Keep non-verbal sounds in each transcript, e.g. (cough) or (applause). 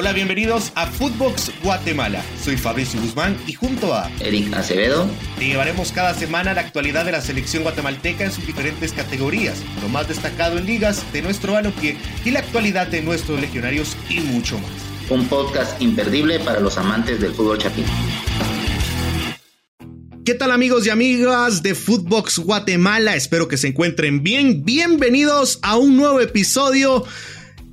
Hola, bienvenidos a Footbox Guatemala. Soy Fabricio Guzmán y junto a Eric Acevedo te llevaremos cada semana la actualidad de la selección guatemalteca en sus diferentes categorías, lo más destacado en ligas de nuestro balompié y la actualidad de nuestros legionarios y mucho más. Un podcast imperdible para los amantes del fútbol chapín. ¿Qué tal amigos y amigas de Footbox Guatemala? Espero que se encuentren bien. Bienvenidos a un nuevo episodio.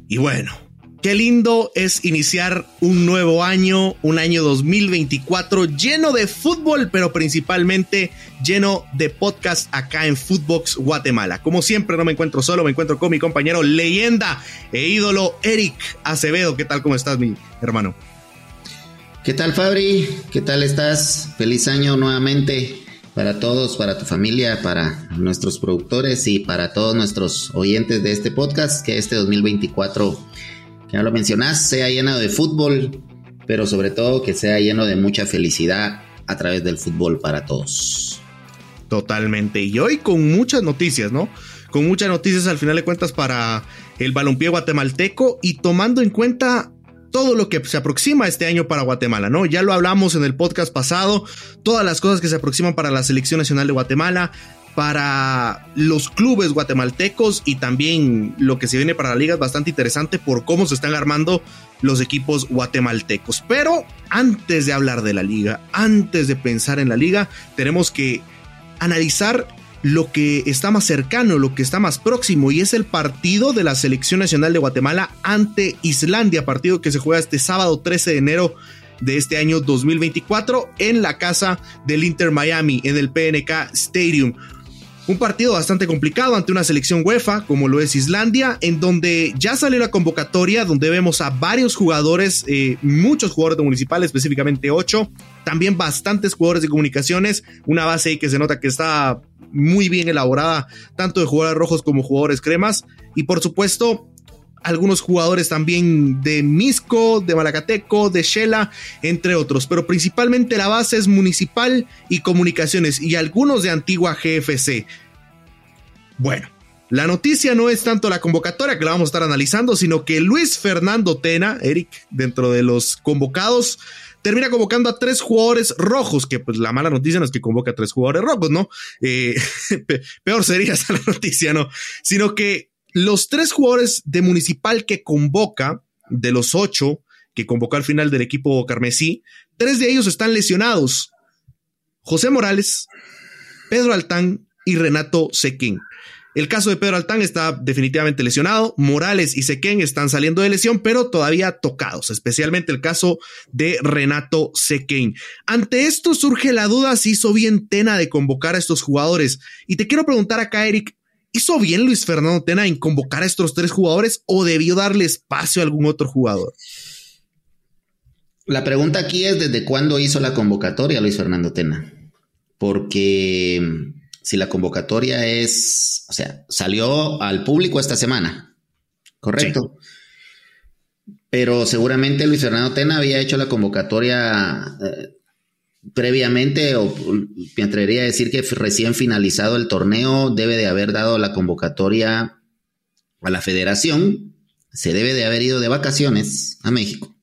Y bueno, Qué lindo es iniciar un nuevo año, un año 2024 lleno de fútbol, pero principalmente lleno de podcast acá en Footbox Guatemala. Como siempre, no me encuentro solo, me encuentro con mi compañero leyenda e ídolo Eric Acevedo. ¿Qué tal? ¿Cómo estás, mi hermano? ¿Qué tal, Fabri? ¿Qué tal estás? Feliz año nuevamente para todos, para tu familia, para nuestros productores y para todos nuestros oyentes de este podcast, que este 2024 ya lo mencionás, sea lleno de fútbol, pero sobre todo que sea lleno de mucha felicidad a través del fútbol para todos. Totalmente. Y hoy con muchas noticias, ¿no? Con muchas noticias al final de cuentas para el balompié guatemalteco y tomando en cuenta todo lo que se aproxima este año para Guatemala, ¿no? Ya lo hablamos en el podcast pasado, todas las cosas que se aproximan para la selección nacional de Guatemala, para los clubes guatemaltecos y también lo que se viene para la liga es bastante interesante por cómo se están armando los equipos guatemaltecos. Pero antes de hablar de la liga, antes de pensar en la liga, tenemos que analizar lo que está más cercano, lo que está más próximo y es el partido de la selección nacional de Guatemala ante Islandia, partido que se juega este sábado 13 de enero de este año 2024 en la casa del Inter Miami en el PNK Stadium. Un partido bastante complicado ante una selección UEFA como lo es Islandia, en donde ya salió la convocatoria, donde vemos a varios jugadores, eh, muchos jugadores de municipal, específicamente ocho, también bastantes jugadores de comunicaciones, una base ahí que se nota que está muy bien elaborada, tanto de jugadores rojos como jugadores cremas, y por supuesto algunos jugadores también de Misco, de Malacateco, de Shela, entre otros, pero principalmente la base es municipal y comunicaciones y algunos de antigua GFC. Bueno, la noticia no es tanto la convocatoria que la vamos a estar analizando, sino que Luis Fernando Tena, Eric, dentro de los convocados, termina convocando a tres jugadores rojos, que pues la mala noticia no es que convoque a tres jugadores rojos, ¿no? Eh, (laughs) peor sería (laughs) esa la noticia, ¿no? Sino que los tres jugadores de Municipal que convoca, de los ocho que convocó al final del equipo carmesí, tres de ellos están lesionados. José Morales, Pedro Altán y Renato Sequín. El caso de Pedro Altán está definitivamente lesionado. Morales y Sequén están saliendo de lesión, pero todavía tocados, especialmente el caso de Renato Sequén. Ante esto surge la duda si hizo bien Tena de convocar a estos jugadores. Y te quiero preguntar acá, Eric, ¿Hizo bien Luis Fernando Tena en convocar a estos tres jugadores o debió darle espacio a algún otro jugador? La pregunta aquí es desde cuándo hizo la convocatoria Luis Fernando Tena. Porque si la convocatoria es, o sea, salió al público esta semana, ¿correcto? Pero seguramente Luis Fernando Tena había hecho la convocatoria eh, previamente, o me atrevería a decir que recién finalizado el torneo, debe de haber dado la convocatoria a la federación, se debe de haber ido de vacaciones a México.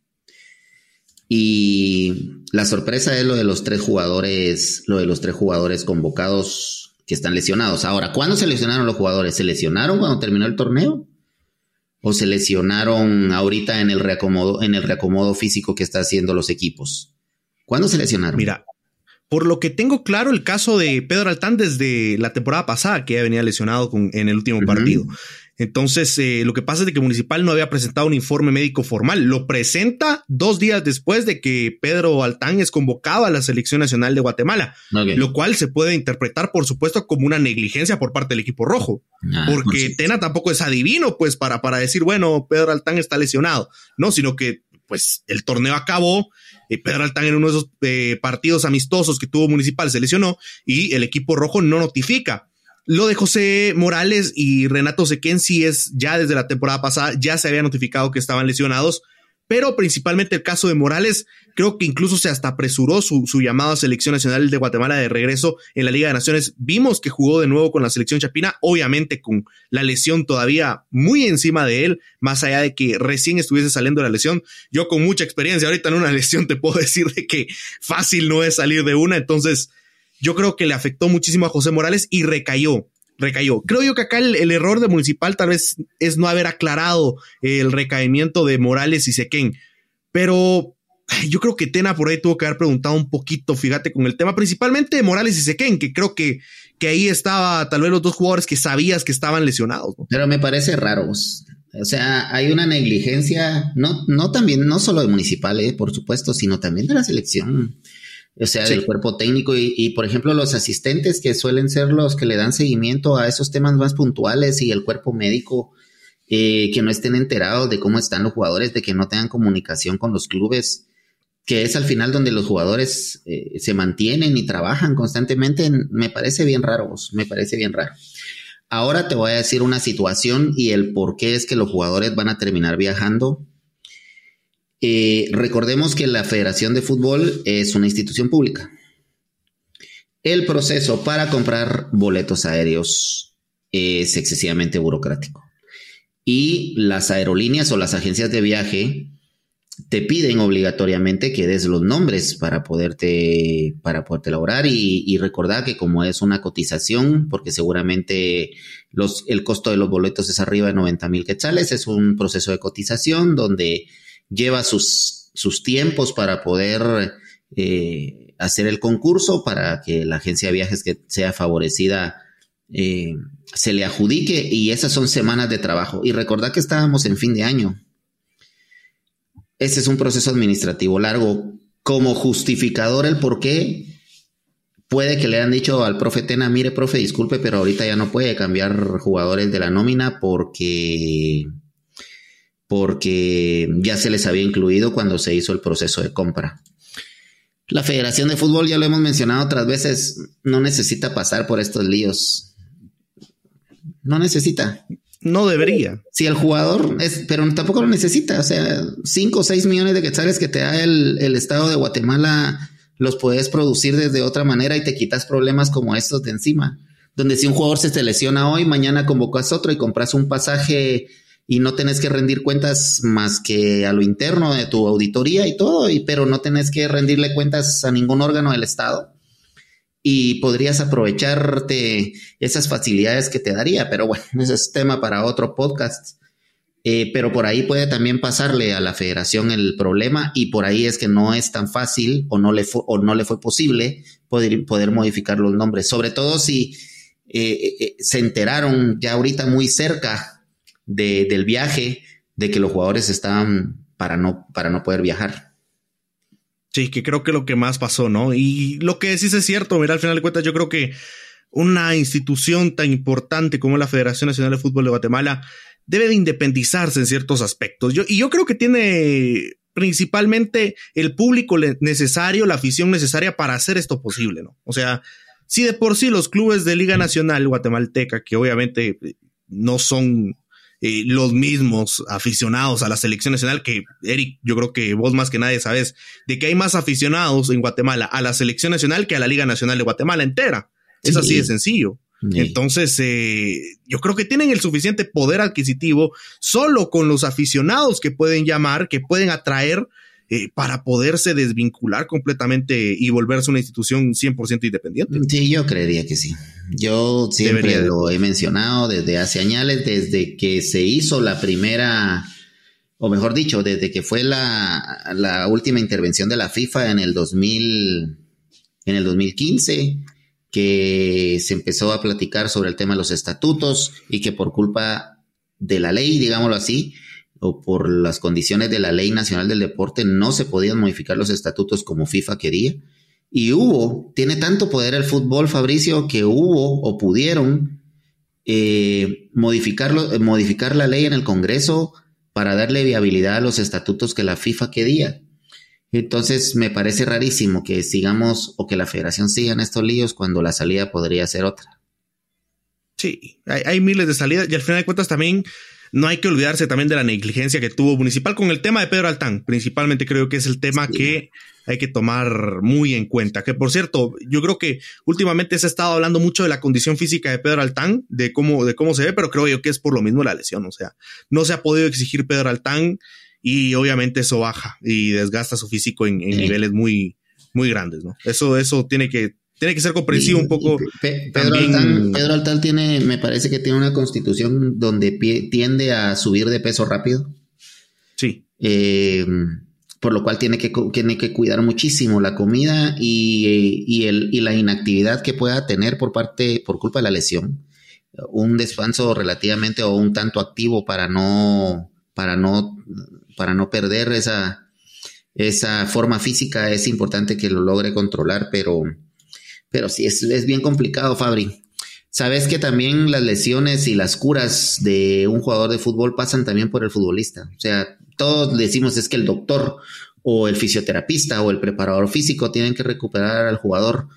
Y la sorpresa es lo de los tres jugadores, lo de los tres jugadores convocados que están lesionados. Ahora, ¿cuándo se lesionaron los jugadores? ¿Se lesionaron cuando terminó el torneo? ¿O se lesionaron ahorita en el reacomodo, en el reacomodo físico que están haciendo los equipos? ¿Cuándo se lesionaron? Mira, por lo que tengo claro, el caso de Pedro Altán desde la temporada pasada, que ya venía lesionado con, en el último partido. Entonces, eh, lo que pasa es de que Municipal no había presentado un informe médico formal. Lo presenta dos días después de que Pedro Altán es convocado a la Selección Nacional de Guatemala, lo cual se puede interpretar, por supuesto, como una negligencia por parte del equipo rojo, ah, porque Tena tampoco es adivino, pues, para, para decir, bueno, Pedro Altán está lesionado, no, sino que, pues, el torneo acabó Pedro Altán en uno de esos eh, partidos amistosos que tuvo Municipal se lesionó y el equipo rojo no notifica. Lo de José Morales y Renato Sequén sí es ya desde la temporada pasada, ya se había notificado que estaban lesionados, pero principalmente el caso de Morales, creo que incluso se hasta apresuró su, su llamado a selección nacional de Guatemala de regreso en la Liga de Naciones. Vimos que jugó de nuevo con la selección chapina, obviamente con la lesión todavía muy encima de él, más allá de que recién estuviese saliendo de la lesión. Yo con mucha experiencia ahorita en una (laughs) lesión te puedo decir de que fácil no es salir de una, entonces yo creo que le afectó muchísimo a José Morales y recayó recayó. Creo yo que acá el, error de Municipal tal vez es no haber aclarado el recaimiento de Morales y Sequén, pero yo creo que Tena por ahí tuvo que haber preguntado un poquito, fíjate, con el tema principalmente Morales y Sequén, que creo que, que ahí estaba tal vez los dos jugadores que sabías que estaban lesionados. Pero me parece raro. O sea, hay una negligencia, no, no también, no solo de Municipal, eh, por supuesto, sino también de la selección o sea, del cuerpo técnico y, por ejemplo, los asistentes que suelen ser los que le dan seguimiento a esos temas más puntuales y el cuerpo médico eh, que no estén enterados de cómo están los jugadores, de que no tengan comunicación con los clubes, que es al final donde los jugadores eh, se mantienen y trabajan constantemente, me parece bien raro, me parece bien raro. Ahora te voy a decir una situación y el por qué es que los jugadores van a terminar viajando eh, recordemos que la Federación de Fútbol es una institución pública. El proceso para comprar boletos aéreos es excesivamente burocrático. Y las aerolíneas o las agencias de viaje te piden obligatoriamente que des los nombres para poderte, para poderte elaborar y, y recordar que como es una cotización, porque seguramente el costo de los boletos es arriba de 90 mil quetzales, es un proceso de cotización donde lleva sus, sus tiempos para poder eh, hacer el concurso, para que la agencia de viajes que sea favorecida eh, se le adjudique y esas son semanas de trabajo. Y recordad que estábamos en fin de año. Ese es un proceso administrativo largo. Como justificador el por qué, puede que le hayan dicho al profe Tena, mire profe, disculpe, pero ahorita ya no puede cambiar jugadores de la nómina porque porque ya se les había incluido cuando se hizo el proceso de compra. La Federación de Fútbol, ya lo hemos mencionado otras veces, no necesita pasar por estos líos. No necesita. No debería. Si el jugador es, pero tampoco lo necesita. O sea, 5 o 6 millones de quetzales que te da el, el Estado de Guatemala, los puedes producir desde otra manera y te quitas problemas como estos de encima. Donde si un jugador se te lesiona hoy, mañana convocas otro y compras un pasaje y no tenés que rendir cuentas más que a lo interno de tu auditoría y todo, y, pero no tenés que rendirle cuentas a ningún órgano del Estado y podrías aprovecharte esas facilidades que te daría, pero bueno, (laughs) ese es tema para otro podcast. Eh, pero por ahí puede también pasarle a la federación el problema y por ahí es que no es tan fácil o no le, fue, o no le fue posible poder, poder modificar los nombres, sobre todo si eh, eh, se enteraron ya ahorita muy cerca del viaje, de que los jugadores estaban para no, para no poder viajar. Sí, que creo que lo que más pasó, ¿no? Y lo que decís es cierto, mira, al final de cuentas yo creo que una institución tan importante como la Federación Nacional de Fútbol de Guatemala debe de independizarse en ciertos aspectos. Yo, y yo creo que tiene principalmente el público necesario, la afición necesaria para hacer esto posible, ¿no? O sea, si de por sí los clubes de Liga Nacional guatemalteca, que obviamente no son eh, los mismos aficionados a la selección nacional, que Eric, yo creo que vos más que nadie sabes de que hay más aficionados en Guatemala a la selección nacional que a la Liga Nacional de Guatemala entera. Es así de sencillo. Entonces, eh, yo creo que tienen el suficiente poder adquisitivo solo con los aficionados que pueden llamar, que pueden atraer eh, para poderse desvincular completamente y volverse una institución 100% independiente. Sí, yo creería que sí. Yo siempre lo he mencionado desde hace años, desde que se hizo la primera, o mejor dicho, desde que fue la, la última intervención de la FIFA en el 2000, en el 2015 que se empezó a platicar sobre el tema de los estatutos y que por culpa de la ley, digámoslo así, o por las condiciones de la Ley Nacional del Deporte no se podían modificar los estatutos como FIFA quería. Y hubo, tiene tanto poder el fútbol, Fabricio, que hubo o pudieron eh, modificarlo, modificar la ley en el Congreso para darle viabilidad a los estatutos que la FIFA quería. Entonces me parece rarísimo que sigamos o que la federación siga en estos líos cuando la salida podría ser otra. Sí, hay, hay miles de salidas y al final de cuentas también no hay que olvidarse también de la negligencia que tuvo Municipal con el tema de Pedro Altán. Principalmente creo que es el tema que hay que tomar muy en cuenta. Que por cierto, yo creo que últimamente se ha estado hablando mucho de la condición física de Pedro Altán, de cómo, de cómo se ve, pero creo yo que es por lo mismo la lesión. O sea, no se ha podido exigir Pedro Altán y obviamente eso baja y desgasta su físico en, niveles muy, muy grandes, ¿no? Eso, eso tiene que, tiene que ser comprensivo un poco. Pedro, Altán, tiene, me parece que tiene una constitución donde tiende a subir de peso rápido. Sí. Eh, por lo cual tiene que, tiene que cuidar muchísimo la comida y, el, y la inactividad que pueda tener por parte, por culpa de la lesión. Un descanso relativamente o un tanto activo para no, para no, para no perder esa, esa forma física es importante que lo logre controlar, pero pero sí, es, bien complicado, Fabri. Sabes que también las lesiones y las curas de un jugador de fútbol pasan también por el futbolista. O sea, todos decimos es que el doctor o el fisioterapista o el preparador físico tienen que recuperar al jugador.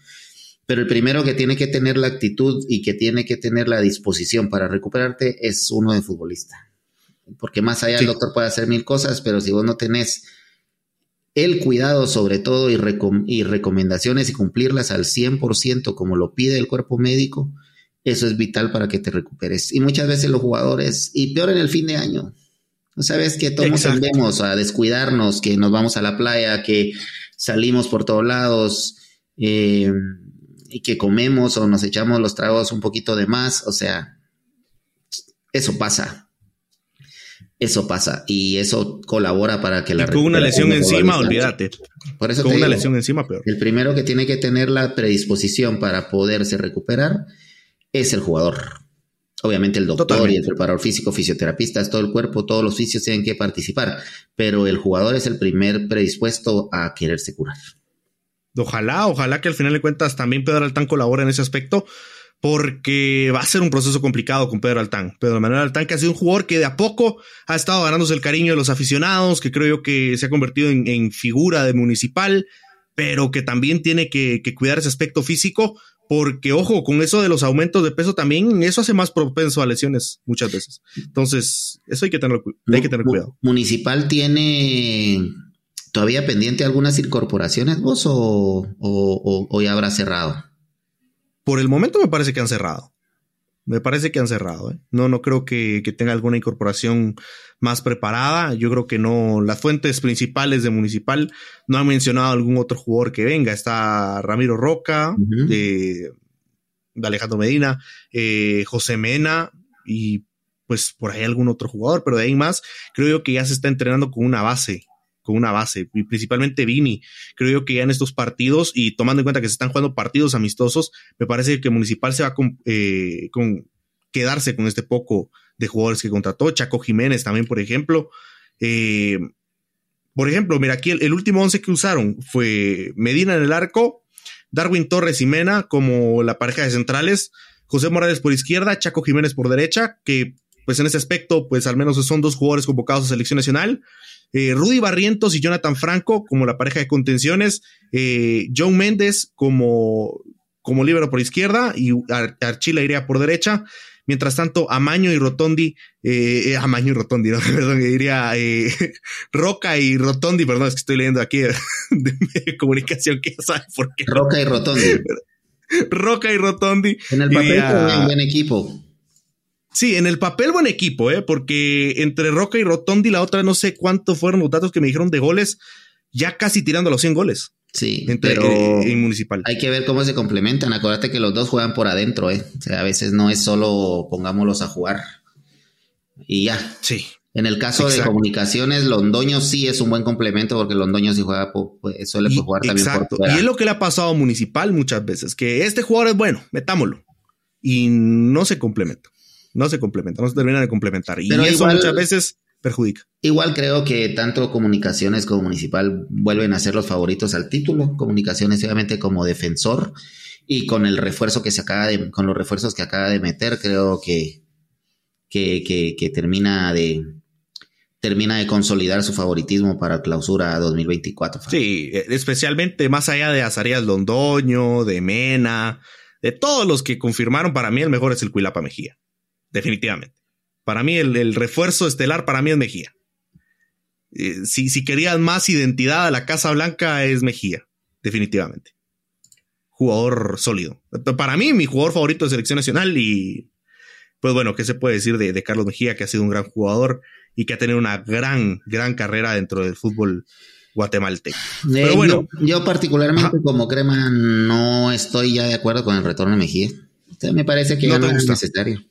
Pero el primero que tiene que tener la actitud y que tiene que tener la disposición para recuperarte es uno de futbolista. Porque más allá el doctor puede hacer mil cosas, pero si vos no tenés el cuidado sobre todo y, recomendaciones y cumplirlas al 100% como lo pide el cuerpo médico, eso es vital para que te recuperes. Y muchas veces los jugadores, y peor en el fin de año, ¿no sabes que todos tendemos a descuidarnos, que nos vamos a la playa, que salimos por todos lados eh, y que comemos o nos echamos los tragos un poquito de más? O sea, eso pasa eso pasa y eso colabora para que la... con una lesión encima, olvídate. Por eso con una lesión encima, peor. El primero que tiene que tener la predisposición para poderse recuperar es el jugador. Obviamente el doctor y el preparador físico, fisioterapistas, todo el cuerpo, todos los fisios tienen que participar, pero el jugador es el primer predispuesto a quererse curar. Ojalá, ojalá que al final de cuentas también Pedro Altán colabore en ese aspecto, porque va a ser un proceso complicado con Pedro Altán. Pedro Manuel Altán, que ha sido un jugador que de a poco ha estado ganándose el cariño de los aficionados, que creo yo que se ha convertido en, figura de municipal, pero que también tiene que, cuidar ese aspecto físico, porque ojo, con eso de los aumentos de peso también, eso hace más propenso a lesiones muchas veces. Entonces, eso hay que tener, hay que tener cuidado. Municipal tiene todavía pendiente algunas incorporaciones vos o, o ya habrá cerrado? Por el momento me parece que han cerrado. Me parece que han cerrado. ¿eh? No, no creo que, tenga alguna incorporación más preparada. Yo creo que no. Las fuentes principales de Municipal no han mencionado algún otro jugador que venga. Está Ramiro Roca, de, Alejandro Medina, eh, José Mena y pues por ahí algún otro jugador. Pero de ahí más, creo yo que ya se está entrenando con una base con una base, y principalmente Vini. Creo yo que ya en estos partidos, y tomando en cuenta que se están jugando partidos amistosos, me parece que Municipal se va a eh, con, quedarse con este poco de jugadores que contrató. Chaco Jiménez también, por ejemplo. Eh, por ejemplo, mira, aquí el, último once que usaron fue Medina en el arco, Darwin Torres y Mena como la pareja de centrales, José Morales por izquierda, Chaco Jiménez por derecha, que pues en ese aspecto, pues al menos son dos jugadores convocados a selección nacional. Eh, Rudy Barrientos y Jonathan Franco como la pareja de contenciones, eh, John Méndez como, como líbero por izquierda y Archila iría por derecha. Mientras tanto, Amaño y Rotondi, eh, Amaño y Rotondi, no, (laughs) perdón, diría (laughs) Roca y Rotondi, perdón, es que estoy leyendo aquí (laughs) de, comunicación que ya sabe por qué. Roca y Rotondi. Roca y Rotondi. En el papel un buen equipo. Sí, en el papel buen equipo, ¿eh? porque entre Roca y Rotondi, la otra no sé cuántos fueron los datos que me dijeron de goles, ya casi tirando los 100 goles. Sí, pero eh, en municipal. Hay que ver cómo se complementan. Acuérdate que los dos juegan por adentro, ¿eh? O sea, a veces no es solo pongámoslos a jugar y ya. Sí. En el caso de comunicaciones, Londoño sí es un buen complemento porque Londoño sí juega, pues, suele jugar también por fuera. Y es lo que le ha pasado a Municipal muchas veces, que este jugador es bueno, metámoslo. Y no se complementa no se complementan, no se terminan de complementar. y eso muchas veces perjudica. Igual creo que tanto comunicaciones como municipal vuelven a ser los favoritos al título. Comunicaciones, obviamente, como defensor. Y con el refuerzo que se acaba de, con los refuerzos que acaba de meter, creo que, que, termina de termina de consolidar su favoritismo para clausura 2024. Sí, especialmente más allá de Azarías Londoño, de Mena, de todos los que confirmaron, para mí el mejor es el Cuilapa Mejía definitivamente. Para mí el, refuerzo estelar para mí es Mejía. Eh, si, si querías más identidad a la Casa Blanca es Mejía, definitivamente. Jugador sólido. Para mí, mi jugador favorito de selección nacional y pues bueno, ¿qué se puede decir de, Carlos Mejía, que ha sido un gran jugador y que ha tenido una gran, gran carrera dentro del fútbol guatemalteco? Pero eh, bueno. Yo, particularmente como crema no estoy ya de acuerdo con el retorno de Mejía. me parece que no, no es necesario.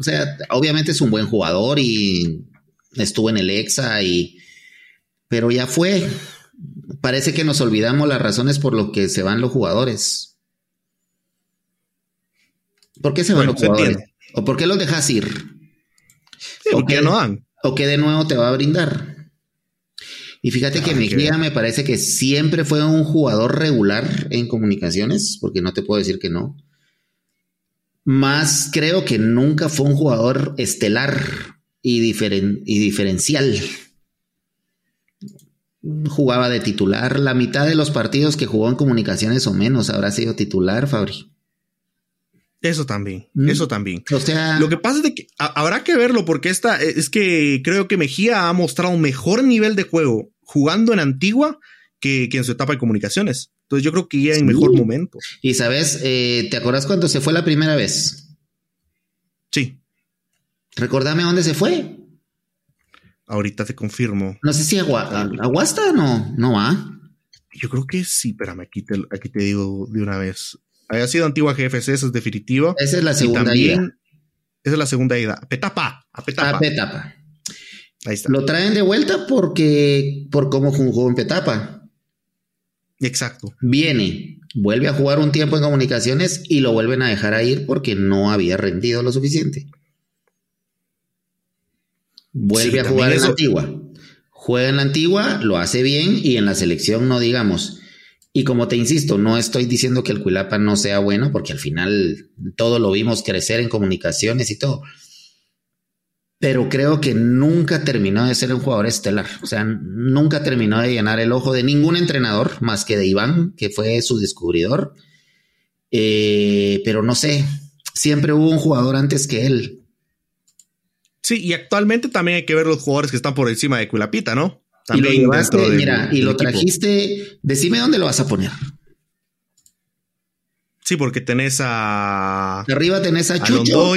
O sea, obviamente es un buen jugador y estuvo en el EXA y... Pero ya fue. Parece que nos olvidamos las razones por lo que se van los jugadores. ¿Por qué se van los jugadores? ¿O por qué los dejas ir? ¿O qué no dan? ¿O qué de nuevo te va a brindar? Y fíjate que Mejía me parece que siempre fue un jugador regular en comunicaciones, porque no te puedo decir que no. Más creo que nunca fue un jugador estelar y, y diferencial. Jugaba de titular. La mitad de los partidos que jugó en comunicaciones o menos habrá sido titular, Fabri. Eso también, mm. eso también. O sea, lo que pasa es que habrá que verlo porque esta es que creo que Mejía ha mostrado un mejor nivel de juego jugando en Antigua que, en su etapa de comunicaciones. Entonces yo creo que ya en mejor momento. Y sabes, eh, ¿te acuerdas cuando se fue la primera vez? Sí. Recordame dónde se fue. Ahorita te confirmo. No sé si Aguasta no, no va. Yo creo que sí, espérame, aquí te, aquí te digo de una vez. Había sido antigua GFC, eso es definitivo. Esa es la segunda ida. Esa es la segunda ida. A Petapa, a Petapa. A Petapa. Ahí está. Lo traen de vuelta porque por cómo jugó en Petapa. Exacto. Viene, vuelve a jugar un tiempo en comunicaciones y lo vuelven a dejar a ir porque no había rendido lo suficiente. Vuelve a jugar en la antigua. Juega en la antigua, lo hace bien y en la selección no digamos y como te insisto, no estoy diciendo que el Cuilapa no sea bueno, porque al final todo lo vimos crecer en comunicaciones y todo. Pero creo que nunca terminó de ser un jugador estelar. O sea, nunca terminó de llenar el ojo de ningún entrenador más que de Iván, que fue su descubridor. Eh, pero no sé, siempre hubo un jugador antes que él. Sí, y actualmente también hay que ver los jugadores que están por encima de Cuilapita, ¿no? y lo llevaste, mira, y lo trajiste. Decime dónde lo vas a poner. Sí, porque tenés a. Arriba tenés a Chucho.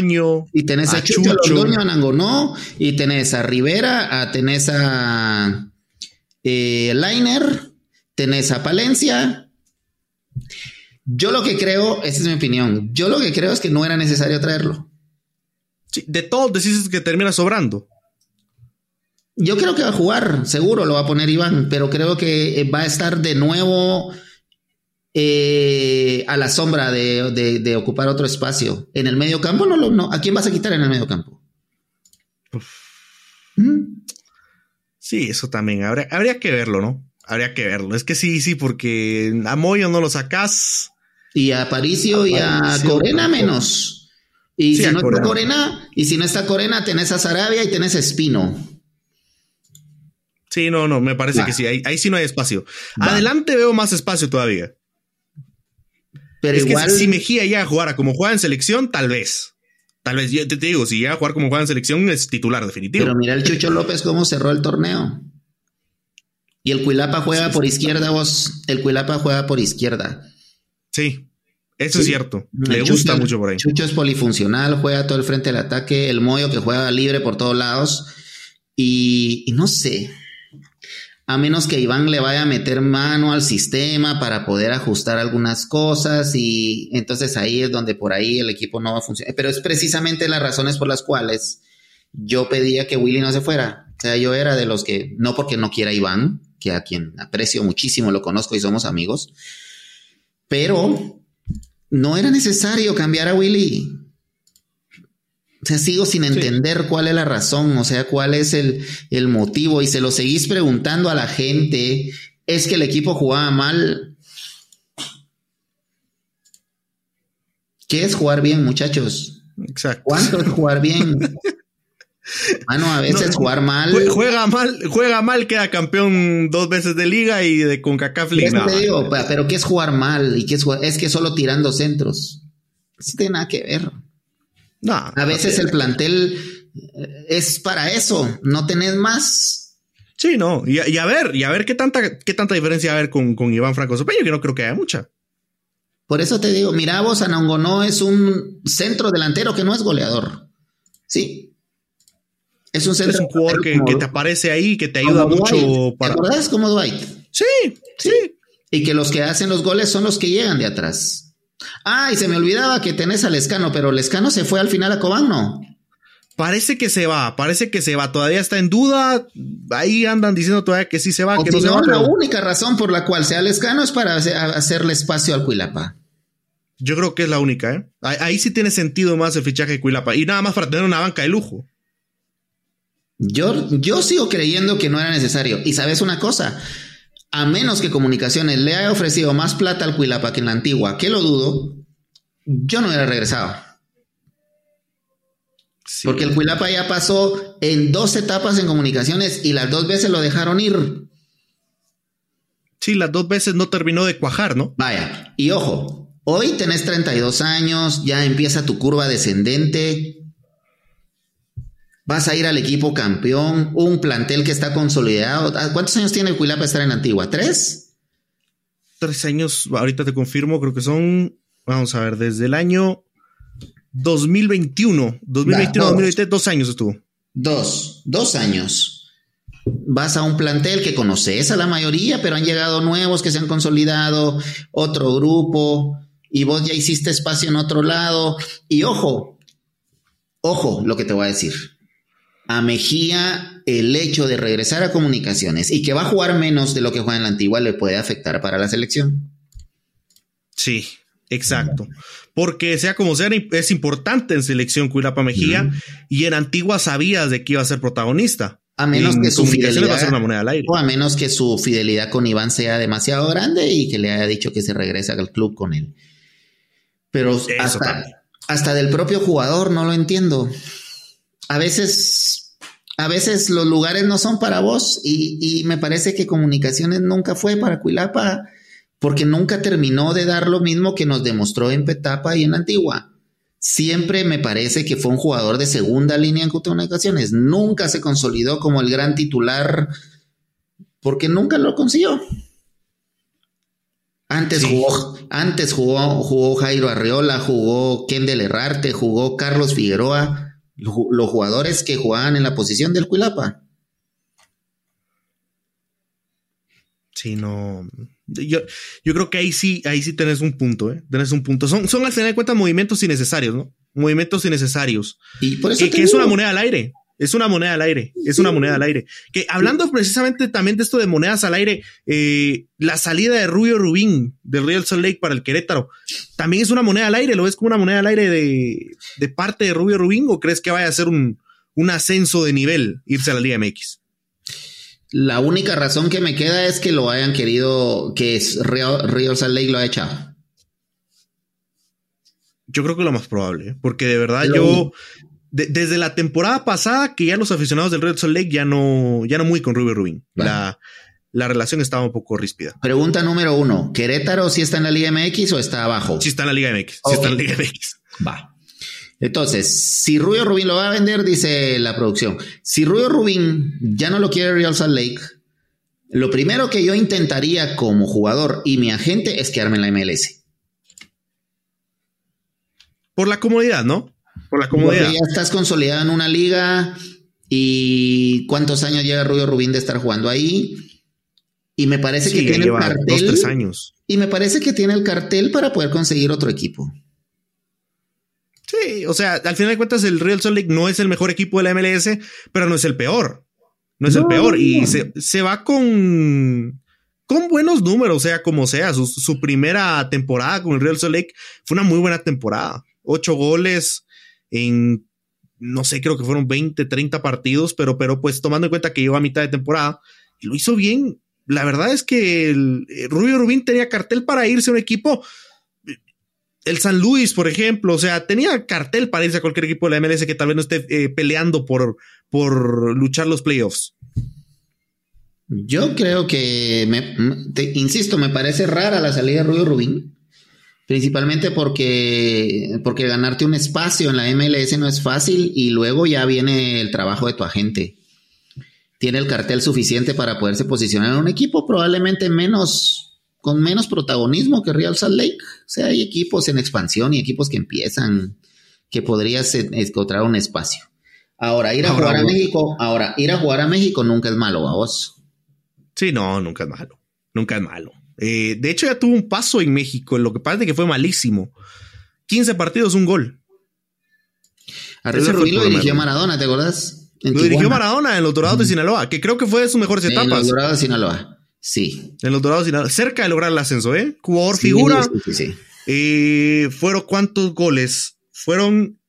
y tenés a, Chucho, Londoño, a Nangonó. Y tenés a Rivera, a, tenés a eh, Liner, tenés a Palencia. Yo lo que creo, esa es mi opinión. Yo lo que creo es que no era necesario traerlo. Sí, de todos decís que termina sobrando. Yo creo que va a jugar, seguro lo va a poner Iván, pero creo que va a estar de nuevo eh, a la sombra de, ocupar otro espacio. En el medio campo, no, no, ¿a quién vas a quitar en el medio campo? ¿Mm? Sí, eso también habría, habría, que verlo, ¿no? Habría que verlo. Es que sí, sí, porque a Moyo no lo sacas. Y a Paricio y a Corena menos. Y si no está Corena, y si no está Corena, tenés a Sarabia y tenés a Espino. Sí, no, no, me parece que sí. Ahí, sí no hay espacio. Adelante veo más espacio todavía. Pero es igual... que si Mejía ya jugara como juega en selección, tal vez. Tal vez, yo te, digo, si llega a jugar como juega en selección, es titular definitivo. Pero mira el Chucho López cómo cerró el torneo. Y el Cuilapa juega por izquierda, vos. El Cuilapa juega por izquierda. Sí, eso es cierto. Le gusta mucho por ahí. Chucho es polifuncional, juega todo el frente del ataque. El Moyo que juega libre por todos lados. y no sé a menos que Iván le vaya a meter mano al sistema para poder ajustar algunas cosas y entonces ahí es donde por ahí el equipo no va a funcionar. Pero es precisamente las razones por las cuales yo pedía que Willy no se fuera. O sea, yo era de los que, no porque no quiera Iván, que a quien aprecio muchísimo, lo conozco y somos amigos, pero no era necesario cambiar a Willy. O sea, sigo sin entender cuál es la razón, o sea, cuál es el, el, motivo y se lo seguís preguntando a la gente. Es que el equipo jugaba mal. ¿Qué es jugar bien, muchachos? Exacto. ¿Cuánto es jugar bien? (laughs) Bueno, a veces jugar mal. Juega mal, juega mal, queda campeón dos veces de liga y de CONCACAF Liga. pero ¿qué es jugar mal? ¿Y qué es Es que solo tirando centros. No tiene nada que ver a veces el plantel Es para eso, no tenés más. Sí, no. Y, a ver, y a ver qué tanta, qué tanta diferencia va a haber con, con Iván Franco Sopeño, que no creo que haya mucha. Por eso te digo, mira, vos no es un centro delantero que no es goleador. Sí. Es un centro. Es un jugador que, te aparece ahí, que te ayuda mucho para. ¿Te es como Dwight? Sí, sí. Y que los que hacen los goles son los que llegan de atrás. Ah, y se me olvidaba que tenés a Lescano, pero Lescano se fue al final a Cobán, ¿no? Parece que se va, parece que se va. Todavía está en duda. Ahí andan diciendo todavía que sí se va, que no, se va. La única razón por la cual sea Lescano es para hacerle espacio al Cuilapa. Yo creo que es la única, ¿eh? Ahí, sí tiene sentido más el fichaje de Cuilapa. Y nada más para tener una banca de lujo. Yo, yo sigo creyendo que no era necesario. Y sabes una cosa, a menos que Comunicaciones le haya ofrecido más plata al Cuilapa que en la antigua, que lo dudo, yo no hubiera regresado. Porque el Cuilapa ya pasó en dos etapas en comunicaciones y las dos veces lo dejaron ir. Sí, las dos veces no terminó de cuajar, ¿no? Vaya, y ojo, hoy tenés 32 años, ya empieza tu curva descendente. Vas a ir al equipo campeón, un plantel que está consolidado. Ah, ¿Cuántos años tiene el Cuilapa estar en Antigua? ¿Tres? Tres años, ahorita te confirmo, creo que son, vamos a ver, desde el año 2021, 2021, 2023, dos años estuvo. Dos, dos años. Vas a un plantel que conoces a la mayoría, pero han llegado nuevos que se han consolidado, otro grupo, y vos ya hiciste espacio en otro lado. Y ojo, ojo lo que te voy a decir. A Mejía, el hecho de regresar a comunicaciones y que va a jugar menos de lo que juega en la antigua le puede afectar para la selección. Sí, Exacto. Porque sea como sea, es importante en selección Cuilapa Mejía y en Antigua sabías de que iba a ser protagonista. A menos que su fidelidad O a menos que su fidelidad con Iván sea demasiado grande y que le haya dicho que se regresa al club con él. Pero hasta, hasta, del propio jugador no lo entiendo. A veces, a veces los lugares no son para vos y, y me parece que comunicaciones nunca fue para Cuilapa porque nunca terminó de dar lo mismo que nos demostró en Petapa y en Antigua. Siempre me parece que fue un jugador de segunda línea en comunicaciones. Nunca se consolidó como el gran titular porque nunca lo consiguió. Antes, jugó, antes jugó, jugó Jairo Arreola, jugó Kendall Herrarte, jugó Carlos Figueroa, los jugadores que jugaban en la posición del Cuilapa. Sí, no, yo, yo creo que ahí sí, ahí sí tenés un punto, ¿eh? Tenés un punto. Son, son al final de cuentas movimientos innecesarios, ¿no? Movimientos innecesarios. Y por eso que, es una moneda al aire. Es una moneda al aire. Es una moneda al aire. Que hablando precisamente también de esto de monedas al aire, eh, la salida de Rubio Rubín del Real Salt Lake para el Querétaro también es una moneda al aire. ¿Lo ves como una moneda al aire de, de parte de Rubio Rubín o crees que vaya a ser un, un ascenso de nivel irse a la Liga MX? La única razón que me queda es que lo hayan querido, que Real, Salt Lake lo haya echado. Yo creo que lo más probable, ¿eh? porque de verdad yo, desde la temporada pasada, que ya los aficionados del Real Salt Lake ya no, ya no muy con Rubio Rubin. La, la relación estaba un poco ríspida. Pregunta número uno: ¿Querétaro sí está en la Liga MX o está abajo? Sí está en la Liga MX. Sí está en la Liga MX. Va. Entonces, si Rubio Rubín lo va a vender, dice la producción, si Rubio Rubín ya no lo quiere Real Salt Lake, lo primero que yo intentaría como jugador y mi agente es quedarme en la MLS. Por la comodidad, ¿no? Por la comodidad. Porque ya estás consolidado en una liga y cuántos años lleva Rubio Rubín de estar jugando ahí. Y me parece que tiene el cartel. Dos, tres años. Y me parece que tiene el cartel para poder conseguir otro equipo. Sí, o sea, al final de cuentas el Real Salt Lake no es el mejor equipo de la MLS, pero no es el peor. No es el peor. Y se, va con, con buenos números, sea, como sea. Su, primera temporada con el Real Salt Lake fue una muy buena temporada. Ocho goles en, no sé, creo que fueron 20, 30 partidos, pero, pero pues tomando en cuenta que lleva a mitad de temporada, lo hizo bien. La verdad es que el, Rubio Rubín tenía cartel para irse a un equipo el San Luis, por ejemplo, o sea, tenía cartel para irse a cualquier equipo de la MLS que tal vez no esté eh, peleando por, por luchar los playoffs. Yo creo que, te, insisto, me parece rara la salida de Rubio Rubín. Principalmente porque, porque ganarte un espacio en la MLS no es fácil y luego ya viene el trabajo de tu agente. Tiene el cartel suficiente para poderse posicionar en un equipo probablemente menos, con menos protagonismo que Real Salt Lake. O sea, hay equipos en expansión y equipos que empiezan, que podrías encontrar un espacio. Ahora, ir a jugar a México, ahora, ir a jugar a México nunca es malo, a vos. Sí, no, nunca es malo. Nunca es malo. Eh, de hecho, ya tuvo un paso en México, lo que parece que fue malísimo. 15 partidos, un gol. Arriba Rubí lo dirigió Maradona, ¿te acordás? lo dirigió Maradona en los Dorados de Sinaloa, que creo que fue de sus mejores etapas. En los Dorados de Sinaloa, sí. En los Dorados de Sinaloa, cerca de lograr el ascenso, ¿eh? Jugador figura. Sí, sí, eh, ¿Fueron cuántos goles? Fueron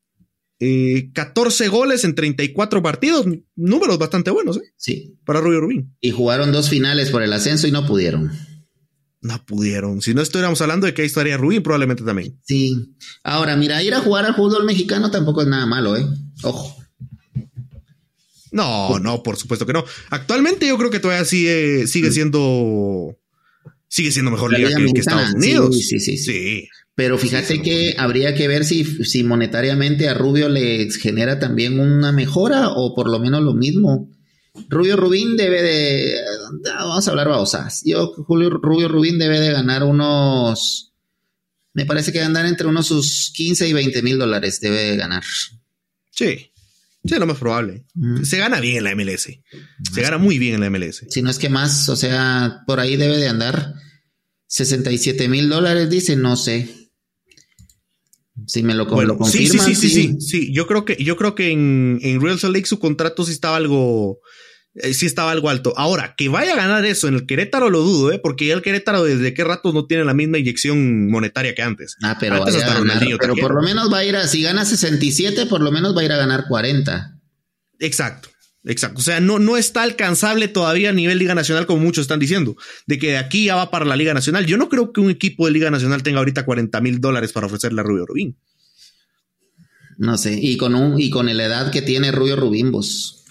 14 eh, goles en 34 partidos, números bastante buenos, ¿eh? Sí. Para Rubio Rubín. Y jugaron dos finales por el ascenso y no pudieron. No pudieron. Si no estuviéramos hablando de que ahí estaría Rubín, probablemente también. Sí. Ahora, mira, ir a jugar al fútbol mexicano tampoco es nada malo, ¿eh? Ojo. No, no, por supuesto que no. Actualmente yo creo que todavía sigue, sigue siendo. Sigue siendo mejor liga, que, Estados Unidos. Sí, sí, sí. Pero fíjate que habría que ver si, si monetariamente a Rubio le genera también una mejora o por lo menos lo mismo. Rubio Rubín debe de. Vamos a hablar babosas. Yo, Julio Rubio Rubín debe de ganar unos. Me parece que andar entre unos sus 15 y 20 mil dólares. Debe de ganar. Sí. Sí, lo más probable. Se gana bien en la MLS. Se gana muy bien en la MLS. Si no es que más, o sea, por ahí debe de andar 67 mil dólares, dice, no sé. Si me lo, bueno, confirman. Sí sí, sí, sí, sí, Yo creo que, yo creo que en, en Real Salt Lake su contrato sí estaba algo, eh, sí estaba algo alto. Ahora, que vaya a ganar eso en el Querétaro lo dudo, ¿eh? porque ya el Querétaro desde qué rato no tiene la misma inyección monetaria que antes. Ah, pero, pero por lo menos va a ir a, si gana 67, por lo menos va a ir a ganar 40. Exacto. Exacto. O sea, no, no está alcanzable todavía a nivel Liga Nacional, como muchos están diciendo, de que de aquí ya va para la Liga Nacional. Yo no creo que un equipo de Liga Nacional tenga ahorita 40 mil dólares para ofrecerle a Rubio Rubín. No sé, y con un, y con la edad que tiene Rubio Rubín, vos.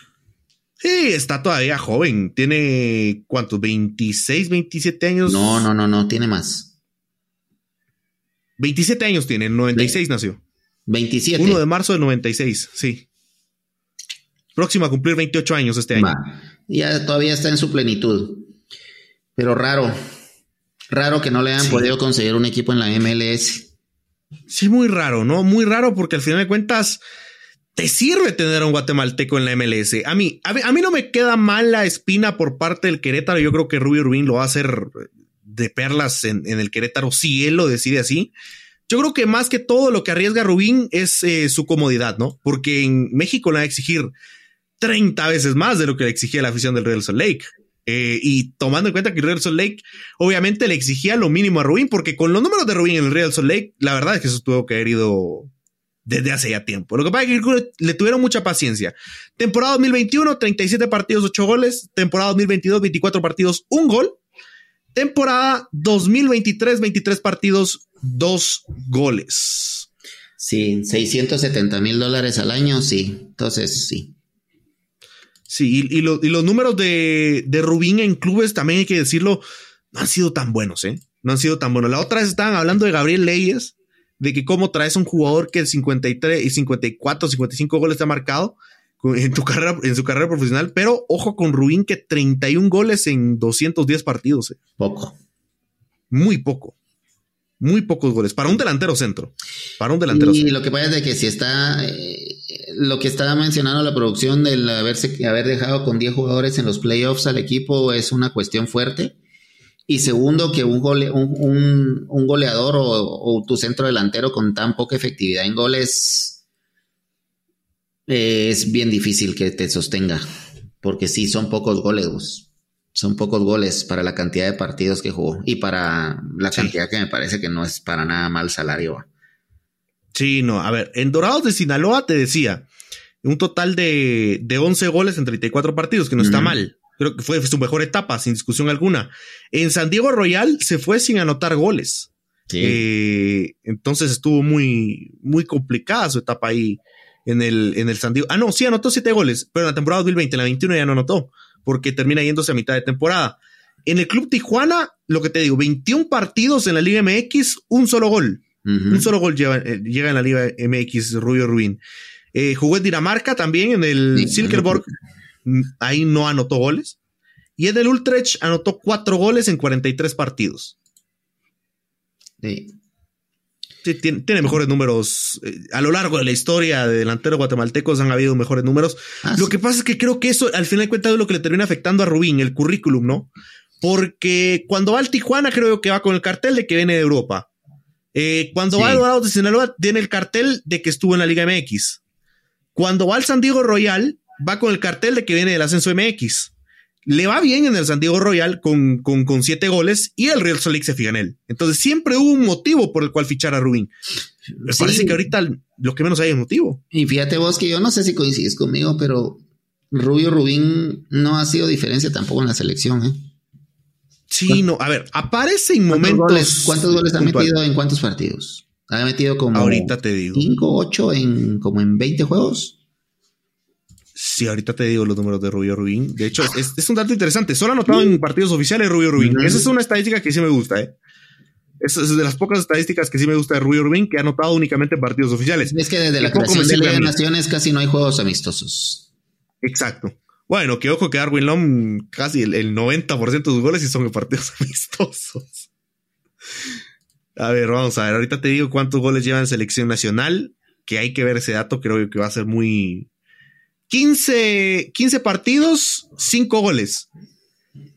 Sí, está todavía joven. Tiene cuántos, 26, 27 años. No, no, no, no, tiene más. 27 años tiene, en 96 nació. 27. 1 de marzo del 96, sí. Próximo a cumplir 28 años este año. Ya todavía está en su plenitud. Pero raro. Raro que no le hayan podido conseguir un equipo en la MLS. Sí, muy raro, ¿no? Muy raro porque al final de cuentas te sirve tener a un guatemalteco en la MLS. A mí, a mí, no me queda mal la espina por parte del Querétaro. Yo creo que Rubio Rubín lo va a hacer de perlas en, el Querétaro si él lo decide así. Yo creo que más que todo lo que arriesga Rubín es eh, su comodidad, ¿no? Porque en México le va a exigir 30 veces más de lo que le exigía la afición del Real Salt Lake. Eh, y tomando en cuenta que el Real Salt Lake obviamente le exigía lo mínimo a Rubin, porque con los números de Rubin en el Real Salt Lake, la verdad es que eso tuvo que haber ido desde hace ya tiempo. Lo que pasa es que le tuvieron mucha paciencia. Temporada 2021, 37 partidos, 8 goles. Temporada 2022, 24 partidos, 1 gol. Temporada 2023, 23 partidos, 2 goles. Sí, 670 mil dólares al año, sí. Entonces, sí. Sí, y, los números de, de, Rubín en clubes, también hay que decirlo, no han sido tan buenos, ¿eh? No han sido tan buenos. La otra vez estaban hablando de Gabriel Leyes, de que cómo traes un jugador que 53 y 54, 55 goles te ha marcado en, tu carrera, en su carrera profesional, pero ojo con Rubín que 31 goles en 210 partidos. ¿eh? Poco. Muy poco muy pocos goles para un delantero centro. Para un delantero y lo que pasa es de que si está eh, lo que estaba mencionando la producción del haberse haber dejado con 10 jugadores en los playoffs al equipo es una cuestión fuerte. Y segundo, que un, gole, un, goleador o, tu centro delantero con tan poca efectividad en goles eh, es bien difícil que te sostenga. Porque sí, son pocos goles. Son pocos goles para la cantidad de partidos que jugó y para la cantidad que me parece que no es para nada mal salario. Sí, no, a ver, en Dorados de Sinaloa te decía, un total de, de 11 goles en 34 partidos, que no está mal. Creo que fue su mejor etapa, sin discusión alguna. En San Diego Royal se fue sin anotar goles. Eh, entonces estuvo muy, muy complicada su etapa ahí en el, en el San Diego. Ah, no, sí anotó 7 goles, pero en la temporada 2020, en la 21 ya no anotó porque termina yéndose a mitad de temporada. En el Club Tijuana, lo que te digo, 21 partidos en la Liga MX, un solo gol. Un solo gol eh, llega en la Liga MX Rubio Ruin. Eh, jugó en Dinamarca también, en el Silkeborg. Mm, ahí no anotó goles. Y en el Utrecht anotó cuatro goles en 43 partidos. Sí. Tiene, mejores números. Eh, a lo largo de la historia de delanteros guatemaltecos han habido mejores números. Ah, lo que pasa es que creo que eso al final de cuentas es lo que le termina afectando a Rubín, el currículum, ¿no? Porque cuando va al Tijuana creo que va con el cartel de que viene de Europa. Eh, cuando va al Dorados de Sinaloa tiene el cartel de que estuvo en la Liga MX. Cuando va al San Diego Royal va con el cartel de que viene del ascenso MX le va bien en el San Diego Royal con, con, siete goles y el Real Salt Lake se fija en él. Entonces siempre hubo un motivo por el cual fichar a Rubín. Me parece que ahorita lo que menos hay es motivo. Y fíjate vos que yo no sé si coincides conmigo, pero Rubio Rubín no ha sido diferencia tampoco en la selección. ¿eh? Sí, no. A ver, aparece en momentos. ¿Cuántos goles ha metido en cuántos partidos? Ha metido como. Ahorita te digo. 5, 8 en como en 20 juegos. Sí, ahorita te digo los números de Rubio Rubín. De hecho, es, un dato interesante. Solo anotado en partidos oficiales Rubio Rubín. Esa es una estadística que sí me gusta, ¿eh? Es, de las pocas estadísticas que sí me gusta de Rubio Rubín, que ha anotado únicamente en partidos oficiales. Es que desde la creación de Naciones casi no hay juegos amistosos. Exacto. Bueno, que ojo que Darwin Lom casi el, 90% de sus goles y son en partidos (laughs) amistosos. A ver, vamos a ver. Ahorita te digo cuántos goles lleva en selección nacional, que hay que ver ese dato, creo que va a ser muy, 15, 15 partidos, 5 goles.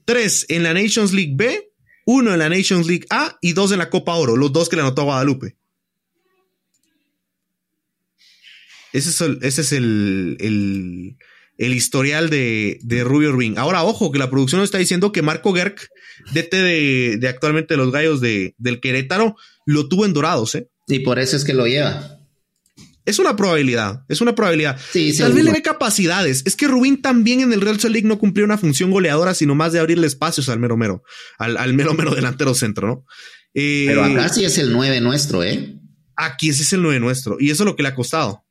3 en la Nations League B, 1 en la Nations League A y 2 en la Copa Oro, los dos que le anotó a Guadalupe. Ese es el, ese es el, el, historial de, de Rubio Urbín. Ahora, ojo, que la producción está diciendo que Marco Gerk, DT de, de actualmente los gallos de, del Querétaro, lo tuvo en Dorados, ¿eh? Y por eso es que lo lleva. Es una probabilidad, es una probabilidad. Tal vez le ve capacidades. Es que Rubín también en el Real Salt Lake no cumplió una función goleadora, sino más de abrirle espacios al mero mero, al, al mero mero delantero centro, ¿no? Pero acá eh, sí es el 9 nuestro, ¿eh? Aquí ese es el 9 nuestro. Y eso es lo que le ha costado.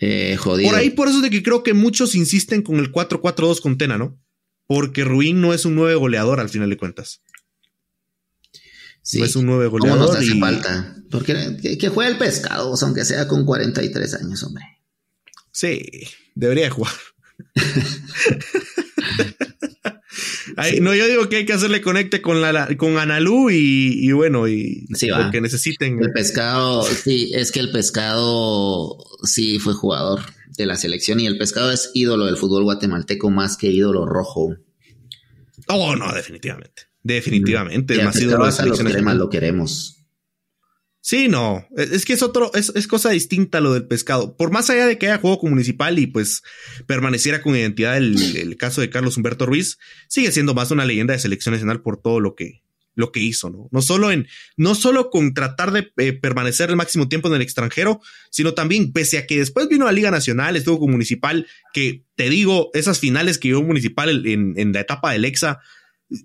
Eh, jodido. Por ahí, por eso es de que creo que muchos insisten con el 4-4-2 con Tena, ¿no? Porque Rubín no es un 9 goleador al final de cuentas. Sí. es un 9 goleador. ¿Cómo nos hace falta? Porque que, juegue el pescado, aunque sea con 43 años, hombre. Sí, debería jugar. (laughs) No, yo digo que hay que hacerle conecte con la con Analú y, bueno, y lo que necesiten. El pescado, sí, es que el pescado sí fue jugador de la selección y el pescado es ídolo del fútbol guatemalteco más que ídolo rojo. Oh, no, definitivamente. Definitivamente. más lo, lo queremos. Sí, no, es que es otro, es, cosa distinta lo del pescado. Por más allá de que haya juego con municipal y pues permaneciera con identidad el, caso de Carlos Humberto Ruiz, sigue siendo más una leyenda de selección nacional por todo lo que, lo que hizo, ¿no? No solo en, no solo con tratar de eh, permanecer el máximo tiempo en el extranjero, sino también, pese a que después vino a la Liga Nacional, estuvo con Municipal, que te digo, esas finales que llevó Municipal en, en la etapa del EXA,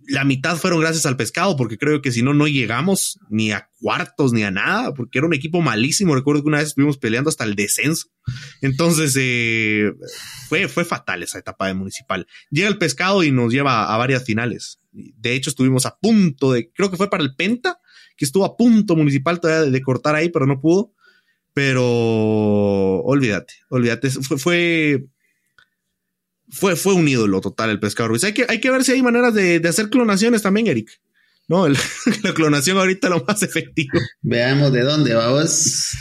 la mitad fueron gracias al pescado, porque creo que si no, no llegamos ni a cuartos ni a nada, porque era un equipo malísimo. Recuerdo que una vez estuvimos peleando hasta el descenso. Entonces, eh, fue, fue fatal esa etapa de municipal. Llega el pescado y nos lleva a varias finales. De hecho, estuvimos a punto de, creo que fue para el Penta, que estuvo a punto municipal todavía de, cortar ahí, pero no pudo. Pero olvídate, olvídate. Fue, fue fue, fue un ídolo total el pescado Ruiz. Hay que, hay que ver si hay maneras de, hacer clonaciones también, Eric. No, (laughs) la clonación ahorita lo más efectivo. Veamos de dónde vamos.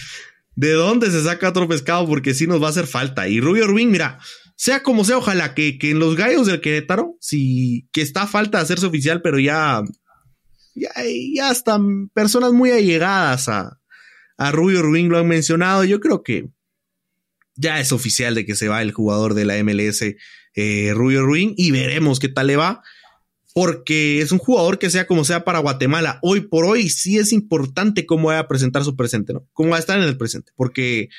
De dónde se saca otro pescado, porque sí nos va a hacer falta. Y Rubio Rubín, mira, sea como sea, ojalá que, que en los gallos del Querétaro, si que está falta de hacerse oficial, pero ya, ya, ya están personas muy allegadas a, a Rubio Rubín lo han mencionado. Yo creo que ya es oficial de que se va el jugador de la MLS, eh, Rubio Ruin, y veremos qué tal le va, porque es un jugador que sea como sea para Guatemala. Hoy por hoy sí es importante cómo va a presentar su presente, ¿no? Cómo va a estar en el presente, porque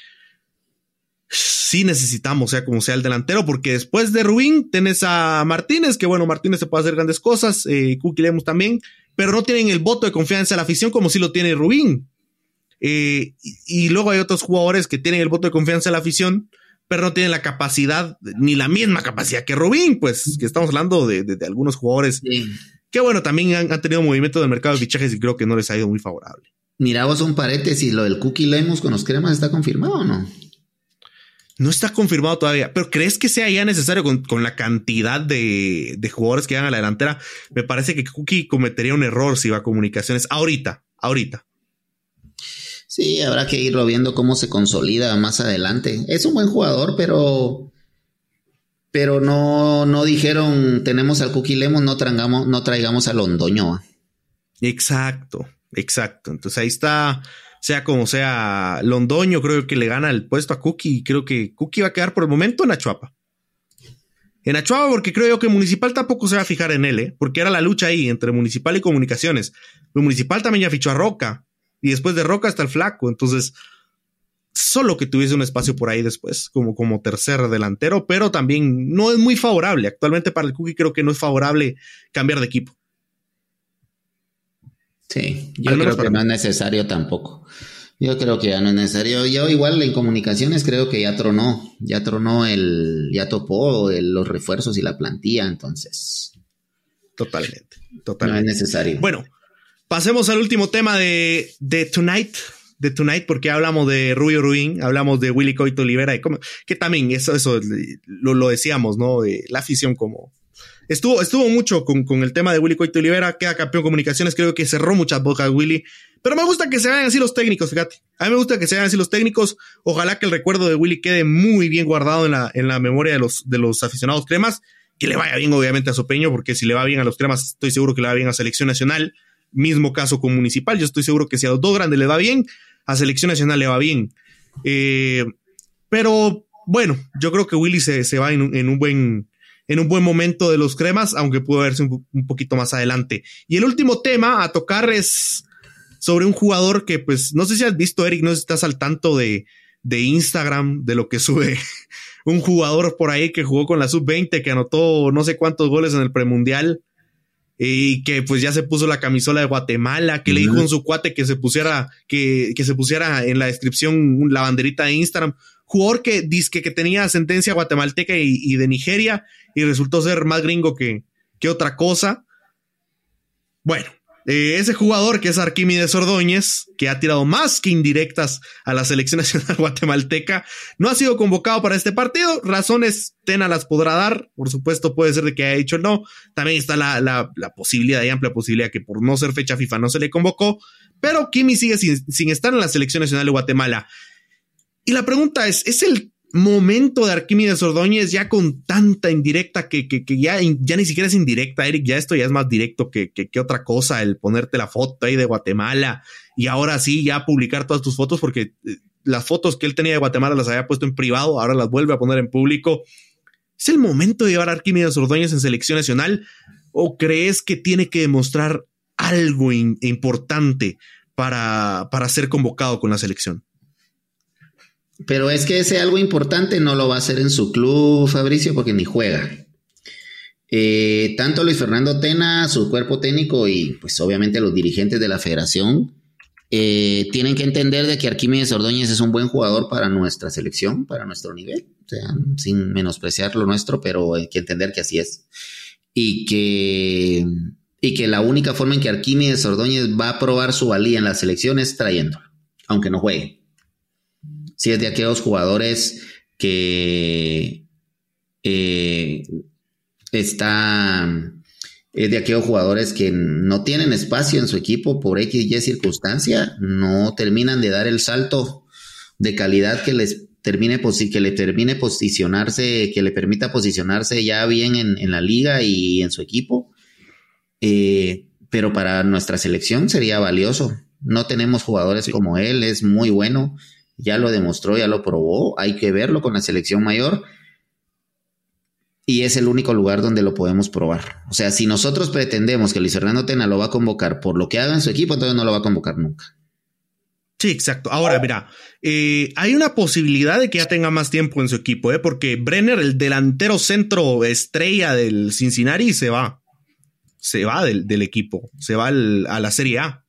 sí necesitamos, sea como sea el delantero, porque después de Ruin tenés a Martínez, que bueno, Martínez se puede hacer grandes cosas, eh, también, pero no tienen el voto de confianza de la afición como si lo tiene Rubín. Eh, y, luego hay otros jugadores que tienen el voto de confianza de la afición, pero no tienen la capacidad, ni la misma capacidad que Rubín, pues que estamos hablando de, algunos jugadores que, bueno, también han, tenido movimiento del mercado de fichajes y creo que no les ha ido muy favorable. Mira vos un paréntesis, lo del Cookie Lemos con los cremas está confirmado o no? No está confirmado todavía, pero ¿crees que sea ya necesario con, la cantidad de, de, jugadores que van a la delantera? Me parece que Cookie cometería un error si va a comunicaciones ahorita, ahorita. Sí, habrá que irlo viendo cómo se consolida más adelante. Es un buen jugador, pero pero no, no dijeron tenemos al Cookie Lemon, no traigamos, no traigamos a Londoño. Exacto, exacto. Entonces ahí está, sea como sea, Londoño creo que le gana el puesto a Cookie y creo que Cookie va a quedar por el momento en Achuapa. En Achuapa porque creo yo que Municipal tampoco se va a fijar en él, ¿eh? porque era la lucha ahí entre Municipal y Comunicaciones. Pero Municipal también ya fichó a Roca y después de Roca está el flaco. Entonces, solo que tuviese un espacio por ahí después, como, como tercer delantero, pero también no es muy favorable. Actualmente para el Cookie creo que no es favorable cambiar de equipo. Sí, yo creo que no es necesario tampoco. Yo creo que ya no es necesario. Yo igual en comunicaciones creo que ya tronó, ya tronó el, ya topó los refuerzos y la plantilla, entonces. Totalmente, totalmente. No es necesario. Bueno, Pasemos al último tema de, de Tonight, de Tonight, porque hablamos de Rubio Ruin, hablamos de Willy Coito Olivera, y como, que también eso, eso lo, lo decíamos, ¿no? De la afición como... Estuvo, estuvo mucho con, con el tema de Willy Coito Olivera, queda campeón comunicaciones, creo que cerró muchas bocas Willy, pero me gusta que se vayan así los técnicos, fíjate. A mí me gusta que se vayan así los técnicos. Ojalá que el recuerdo de Willy quede muy bien guardado en la, en la memoria de los, de los aficionados cremas. Que le vaya bien, obviamente, a su peño, porque si le va bien a los cremas, estoy seguro que le va bien a selección nacional. Mismo caso con Municipal. Yo estoy seguro que si a los dos grandes le va bien, a Selección Nacional le va bien. Eh, pero bueno, yo creo que Willy se, se va en, un buen, en un buen momento de los cremas, aunque pudo verse un, poquito más adelante. Y el último tema a tocar es sobre un jugador que, pues, no sé si has visto, Eric, no estás al tanto de, de Instagram, de lo que sube (laughs) un jugador por ahí que jugó con la sub-20, que anotó no sé cuántos goles en el premundial y que pues ya se puso la camisola de Guatemala, que le dijo en su cuate que se pusiera, que, que se pusiera en la descripción la banderita de Instagram. Jugador que dice que tenía ascendencia guatemalteca y, de Nigeria y resultó ser más gringo que, que otra cosa. Bueno, eh, ese jugador que es Arquímedes Ordóñez, que ha tirado más que indirectas a la selección (laughs) nacional guatemalteca, no ha sido convocado para este partido. Razones Tena las podrá dar, por supuesto puede ser de que haya dicho no. También está la, la, posibilidad, hay amplia posibilidad que por no ser fecha FIFA no se le convocó, pero Kimi sigue sin, sin estar en la selección nacional de Guatemala. Y la pregunta es, ¿es el momento de Arquímedes Ordóñez ya con tanta indirecta que, que, ya, ya ni siquiera es indirecta, Eric, ya esto ya es más directo que, que, otra cosa, el ponerte la foto ahí de Guatemala y ahora sí ya publicar todas tus fotos porque eh, las fotos que él tenía de Guatemala las había puesto en privado, ahora las vuelve a poner en público. ¿Es el momento de llevar a Arquímedes Ordóñez en selección nacional o crees que tiene que demostrar algo importante para, para ser convocado con la selección? Pero es que ese algo importante no lo va a hacer en su club, Fabricio, porque ni juega. Eh, tanto Luis Fernando Tena, su cuerpo técnico y pues obviamente los dirigentes de la federación eh, tienen que entender de que Arquímedes Ordóñez es un buen jugador para nuestra selección, para nuestro nivel, o sea, sin menospreciar lo nuestro, pero hay que entender que así es. Y que, y que la única forma en que Arquímedes Ordóñez va a probar su valía en la selección es trayéndolo, aunque no juegue si es de aquellos jugadores que eh, está es de aquellos jugadores que no tienen espacio en su equipo por X y Y circunstancia, no terminan de dar el salto de calidad que les termine que le termine posicionarse, que le permita posicionarse ya bien en, la liga y en su equipo. Eh, pero para nuestra selección sería valioso. No tenemos jugadores como él, es muy bueno ya lo demostró, ya lo probó, hay que verlo con la selección mayor y es el único lugar donde lo podemos probar. O sea, si nosotros pretendemos que Luis Fernando Tena lo va a convocar por lo que haga en su equipo, entonces no lo va a convocar nunca. Sí, exacto. Ahora, mira, eh, hay una posibilidad de que ya tenga más tiempo en su equipo, ¿eh? porque Brenner, el delantero centro estrella del Cincinnati, se va. Se va del, equipo, se va a la Serie A.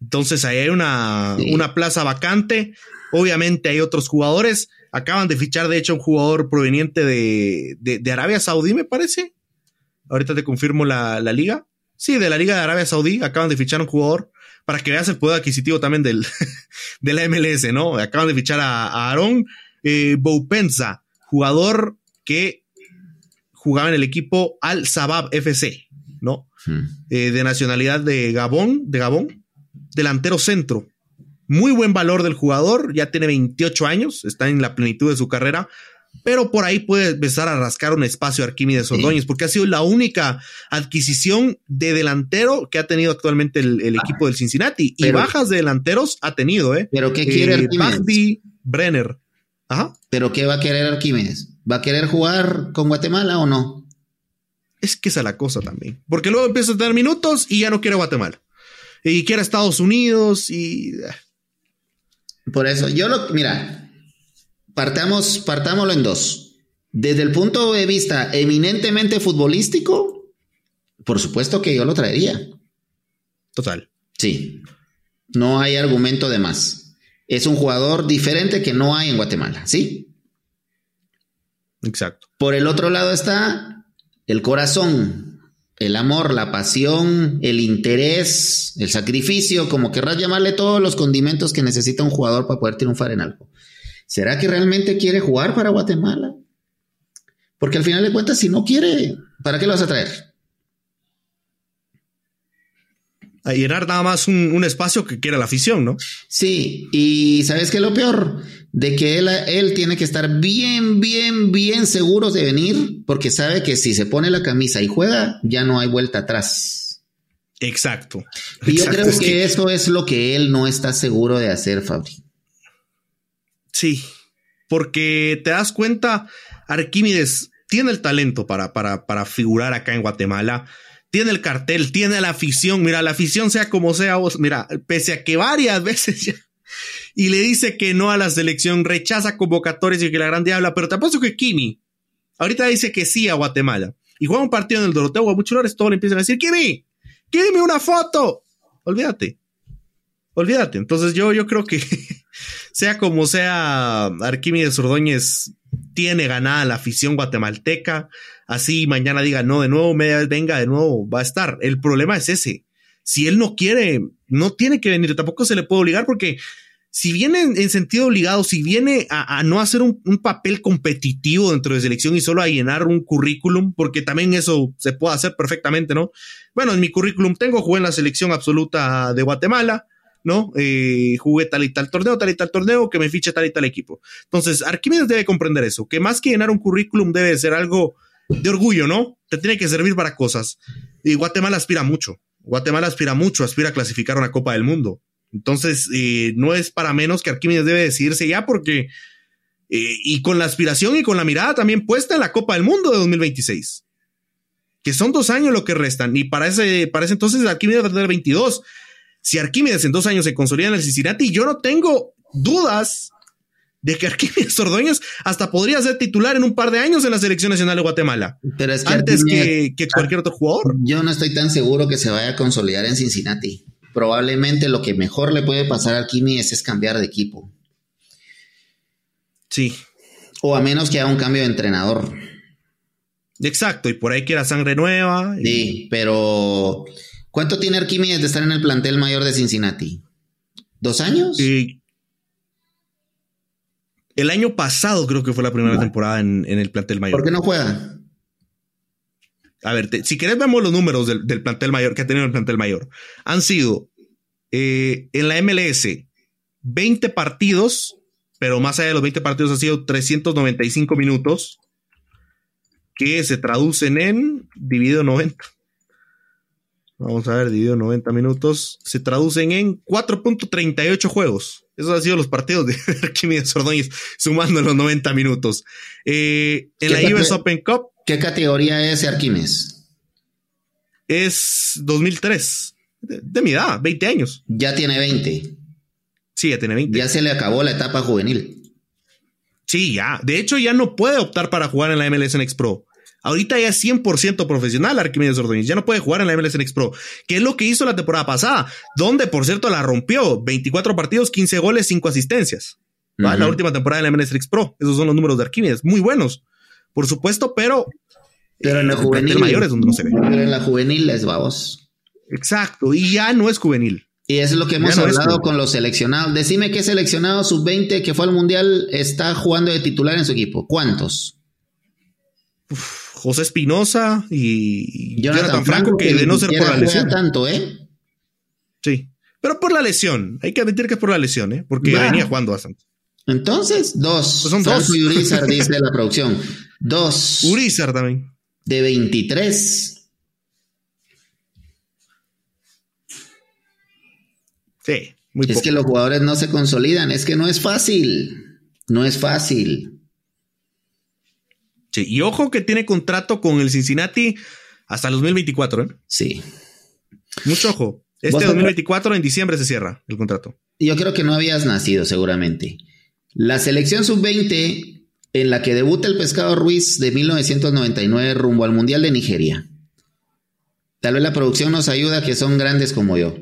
Entonces ahí hay una, una plaza vacante. Obviamente hay otros jugadores. Acaban de fichar, de hecho, un jugador proveniente de, de, Arabia Saudí, me parece. Ahorita te confirmo la, la, liga. Sí, de la Liga de Arabia Saudí. Acaban de fichar un jugador para que veas el poder adquisitivo también del, (laughs) de la MLS, ¿no? Acaban de fichar a, a Aaron eh, Boupenza, jugador que jugaba en el equipo Al Sabab FC, ¿no? Hmm. Eh, de nacionalidad de Gabón, de Gabón, delantero centro. Muy buen valor del jugador, ya tiene 28 años, está en la plenitud de su carrera, pero por ahí puede empezar a rascar un espacio Arquímedes Ordóñez, porque ha sido la única adquisición de delantero que ha tenido actualmente el, equipo del Cincinnati. y bajas de delanteros ha tenido, ¿eh? ¿Pero qué quiere eh, Arquímedes? Brenner. Ajá. ¿Pero qué va a querer Arquímedes? ¿Va a querer jugar con Guatemala o no? Es que esa es la cosa también. Porque luego empieza a tener minutos y ya no quiere Guatemala. Y quiere Estados Unidos y. Por eso, yo lo. Mira, partamos, partámoslo en dos. Desde el punto de vista eminentemente futbolístico, por supuesto que yo lo traería. Total. Sí. No hay argumento de más. Es un jugador diferente que no hay en Guatemala, ¿sí? Exacto. Por el otro lado está el corazón, el amor, la pasión, el interés, el sacrificio, como querrás llamarle todos los condimentos que necesita un jugador para poder triunfar en algo. ¿Será que realmente quiere jugar para Guatemala? Porque al final de cuentas, si no quiere, ¿para qué lo vas a traer? A llenar nada más un, espacio que quiera la afición, ¿no? Sí, y ¿sabes qué es lo peor? De que él, él tiene que estar bien, bien, bien seguro de venir, porque sabe que si se pone la camisa y juega, ya no hay vuelta atrás. Exacto. Y yo creo que, eso es lo que él no está seguro de hacer, Fabri. Sí, porque te das cuenta, Arquímedes tiene el talento para, para, para figurar acá en Guatemala tiene el cartel, tiene la afición. Mira, la afición sea como sea, vos, mira, pese a que varias (laughs) veces ya. Y le dice que no a la selección, rechaza convocatorias y que la gran diabla, pero te apuesto que Kimi ahorita dice que sí a Guatemala. Y juega un partido en el Doroteo a muchos todos le empiezan a decir, Kimi, Kimi, una foto. Olvídate. Olvídate. Entonces yo, yo creo que (laughs) sea como sea, Arquímedes Ordóñez tiene ganada la afición guatemalteca así mañana diga, no, de nuevo, venga, de nuevo, va a estar. El problema es ese. Si él no quiere, no tiene que venir, tampoco se le puede obligar porque si viene en, sentido obligado, si viene a, no hacer un, papel competitivo dentro de selección y solo a llenar un currículum, porque también eso se puede hacer perfectamente, ¿no? Bueno, en mi currículum tengo, jugué en la selección absoluta de Guatemala, ¿no? Eh, jugué tal y tal torneo, tal y tal torneo, que me fiche tal y tal equipo. Entonces, Arquímedes debe comprender eso, que más que llenar un currículum debe ser algo de orgullo, ¿no? Te tiene que servir para cosas. Y Guatemala aspira mucho. Guatemala aspira mucho, aspira a clasificar una Copa del Mundo. Entonces, eh, no es para menos que Arquímedes debe decidirse ya porque, eh, y con la aspiración y con la mirada también puesta en la Copa del Mundo de 2026, que son dos años lo que restan. Y para ese, para ese entonces Arquímedes va a tener 22. Si Arquímedes en dos años se consolida en el Cincinnati, yo no tengo dudas de que Arquímedes Ordóñez hasta podría ser titular en un par de años en la selección nacional de Guatemala. Pero es que antes que, cualquier otro jugador. Yo no estoy tan seguro que se vaya a consolidar en Cincinnati. Probablemente lo que mejor le puede pasar a Arquímedes es cambiar de equipo. Sí. O a menos que haga un cambio de entrenador. Exacto, y por ahí quiera sangre nueva. Sí, pero ¿cuánto tiene Arquímedes de estar en el plantel mayor de Cincinnati? ¿Dos años? Sí. El año pasado creo que fue la primera temporada en, el plantel mayor. ¿Por qué no juega? A ver, si querés vemos los números del, plantel mayor que ha tenido el plantel mayor. Han sido eh, en la MLS 20 partidos, pero más allá de los 20 partidos han sido 395 minutos, que se traducen en dividido 90. Vamos a ver, dividido 90 minutos, se traducen en 4.38 juegos. Esos han sido los partidos de (laughs) Arquímedes Ordóñez, sumando los 90 minutos. Eh, en la US Open Cup. ¿Qué categoría es Arquímedes? Es 2003. De, mi edad, 20 años. Ya tiene 20. Sí, ya tiene 20. Ya se le acabó la etapa juvenil. Sí, ya. De hecho, ya no puede optar para jugar en la MLS Next Pro. Ahorita ya es 100% profesional Arquímedes Ordóñez. Ya no puede jugar en la MLS Next Pro. Que es lo que hizo la temporada pasada. Donde, por cierto, la rompió. 24 partidos, 15 goles, 5 asistencias. La última temporada de la MNSX Pro. Esos son los números de Arquímedes. Muy buenos, por supuesto, pero. Pero en la juvenil. mayor es donde no se ve. Pero en la juvenil es vamos. Exacto. Y ya no es juvenil. Y eso es lo que hemos hablado con los seleccionados. Decime qué seleccionado sub-20 que fue al mundial está jugando de titular en su equipo. ¿Cuántos? José Espinosa y Jonathan, Franco, que, de no ser por la lesión. tanto, ¿eh? Sí. Pero por la lesión. Hay que admitir que es por la lesión, ¿eh? Porque venía jugando bastante. Entonces, dos. Pues son dos. y Urizar, dice la producción. Dos. Urizar también. De 23. Sí, muy Es que los jugadores no se consolidan, es que no es fácil. No es fácil. Sí, y ojo que tiene contrato con el Cincinnati hasta el 2024, ¿eh? Sí. Mucho ojo. Este 2024 en diciembre se cierra el contrato. Yo creo que no habías nacido, seguramente. La selección sub-20 en la que debuta el Pescado Ruiz de 1999 rumbo al Mundial de Nigeria. Tal vez la producción nos ayuda que son grandes como yo.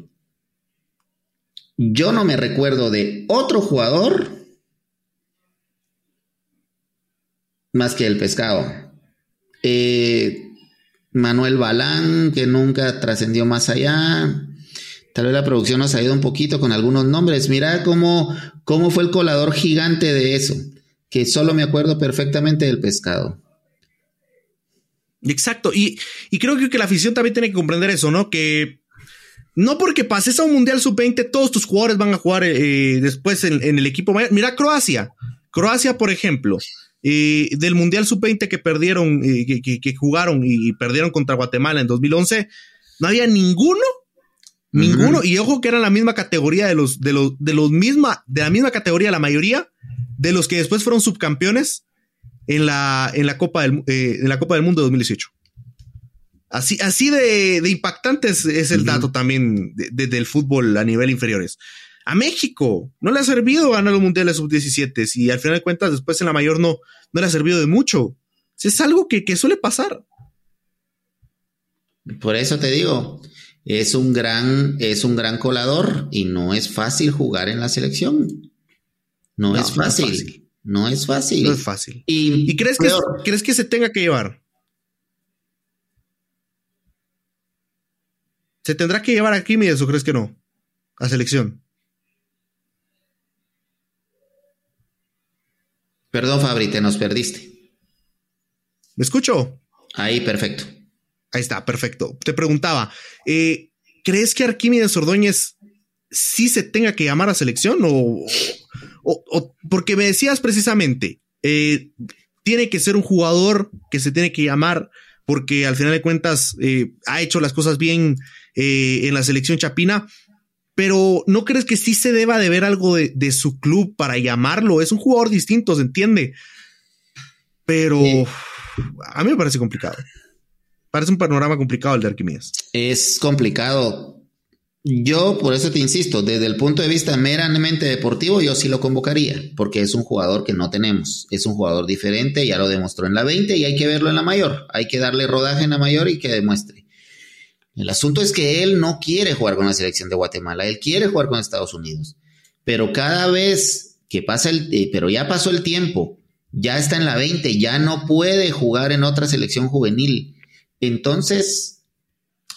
Yo no me recuerdo de otro jugador más que el pescado. Eh, Manuel Balán, que nunca trascendió más allá. Tal vez la producción nos ha ido un poquito con algunos nombres. Mira cómo, cómo fue el colador gigante de eso, que solo me acuerdo perfectamente del pescado. Exacto, y, creo que la afición también tiene que comprender eso, ¿no? Que no porque pases a un Mundial Sub-20, todos tus jugadores van a jugar eh, después en, el equipo Mira Croacia. Croacia, por ejemplo, eh, del Mundial Sub-20 que perdieron, eh, que, jugaron y perdieron contra Guatemala en 2011, no había ninguno, ninguno, y ojo que era la misma categoría de los, de los, de los misma, de la misma categoría, la mayoría de los que después fueron subcampeones en la, en la Copa del, en la Copa del Mundo de 2018. Así, así de, impactante es, el dato también del fútbol a nivel inferiores. A México no le ha servido ganar los mundiales sub-17 y al final de cuentas después en la mayor no, no le ha servido de mucho. Es algo que, suele pasar. Por eso te digo, es un gran, es un gran colador y no es fácil jugar en la selección. No, es, fácil. No es fácil. No es fácil. ¿Y, crees, que, crees que se tenga que llevar? ¿Se tendrá que llevar a Químides o crees que no? A selección. Perdón, Fabri, te nos perdiste. ¿Me escucho? Ahí, perfecto. Ahí está, perfecto. Te preguntaba, eh, ¿crees que Arquímedes Ordóñez sí se tenga que llamar a selección? O, porque me decías precisamente, eh, tiene que ser un jugador que se tiene que llamar porque al final de cuentas eh, ha hecho las cosas bien eh, en la selección chapina, pero ¿no crees que sí se deba de ver algo de, su club para llamarlo? Es un jugador distinto, se entiende, pero a mí me parece complicado. Parece un panorama complicado el de Arquímedes. Es complicado. Yo, por eso te insisto, desde el punto de vista meramente deportivo, yo sí lo convocaría, porque es un jugador que no tenemos. Es un jugador diferente, ya lo demostró en la 20 y hay que verlo en la mayor. Hay que darle rodaje en la mayor y que demuestre. El asunto es que él no quiere jugar con la selección de Guatemala, él quiere jugar con Estados Unidos. Pero cada vez que pasa el, eh, pero ya pasó el tiempo, ya está en la 20, ya no puede jugar en otra selección juvenil. Entonces,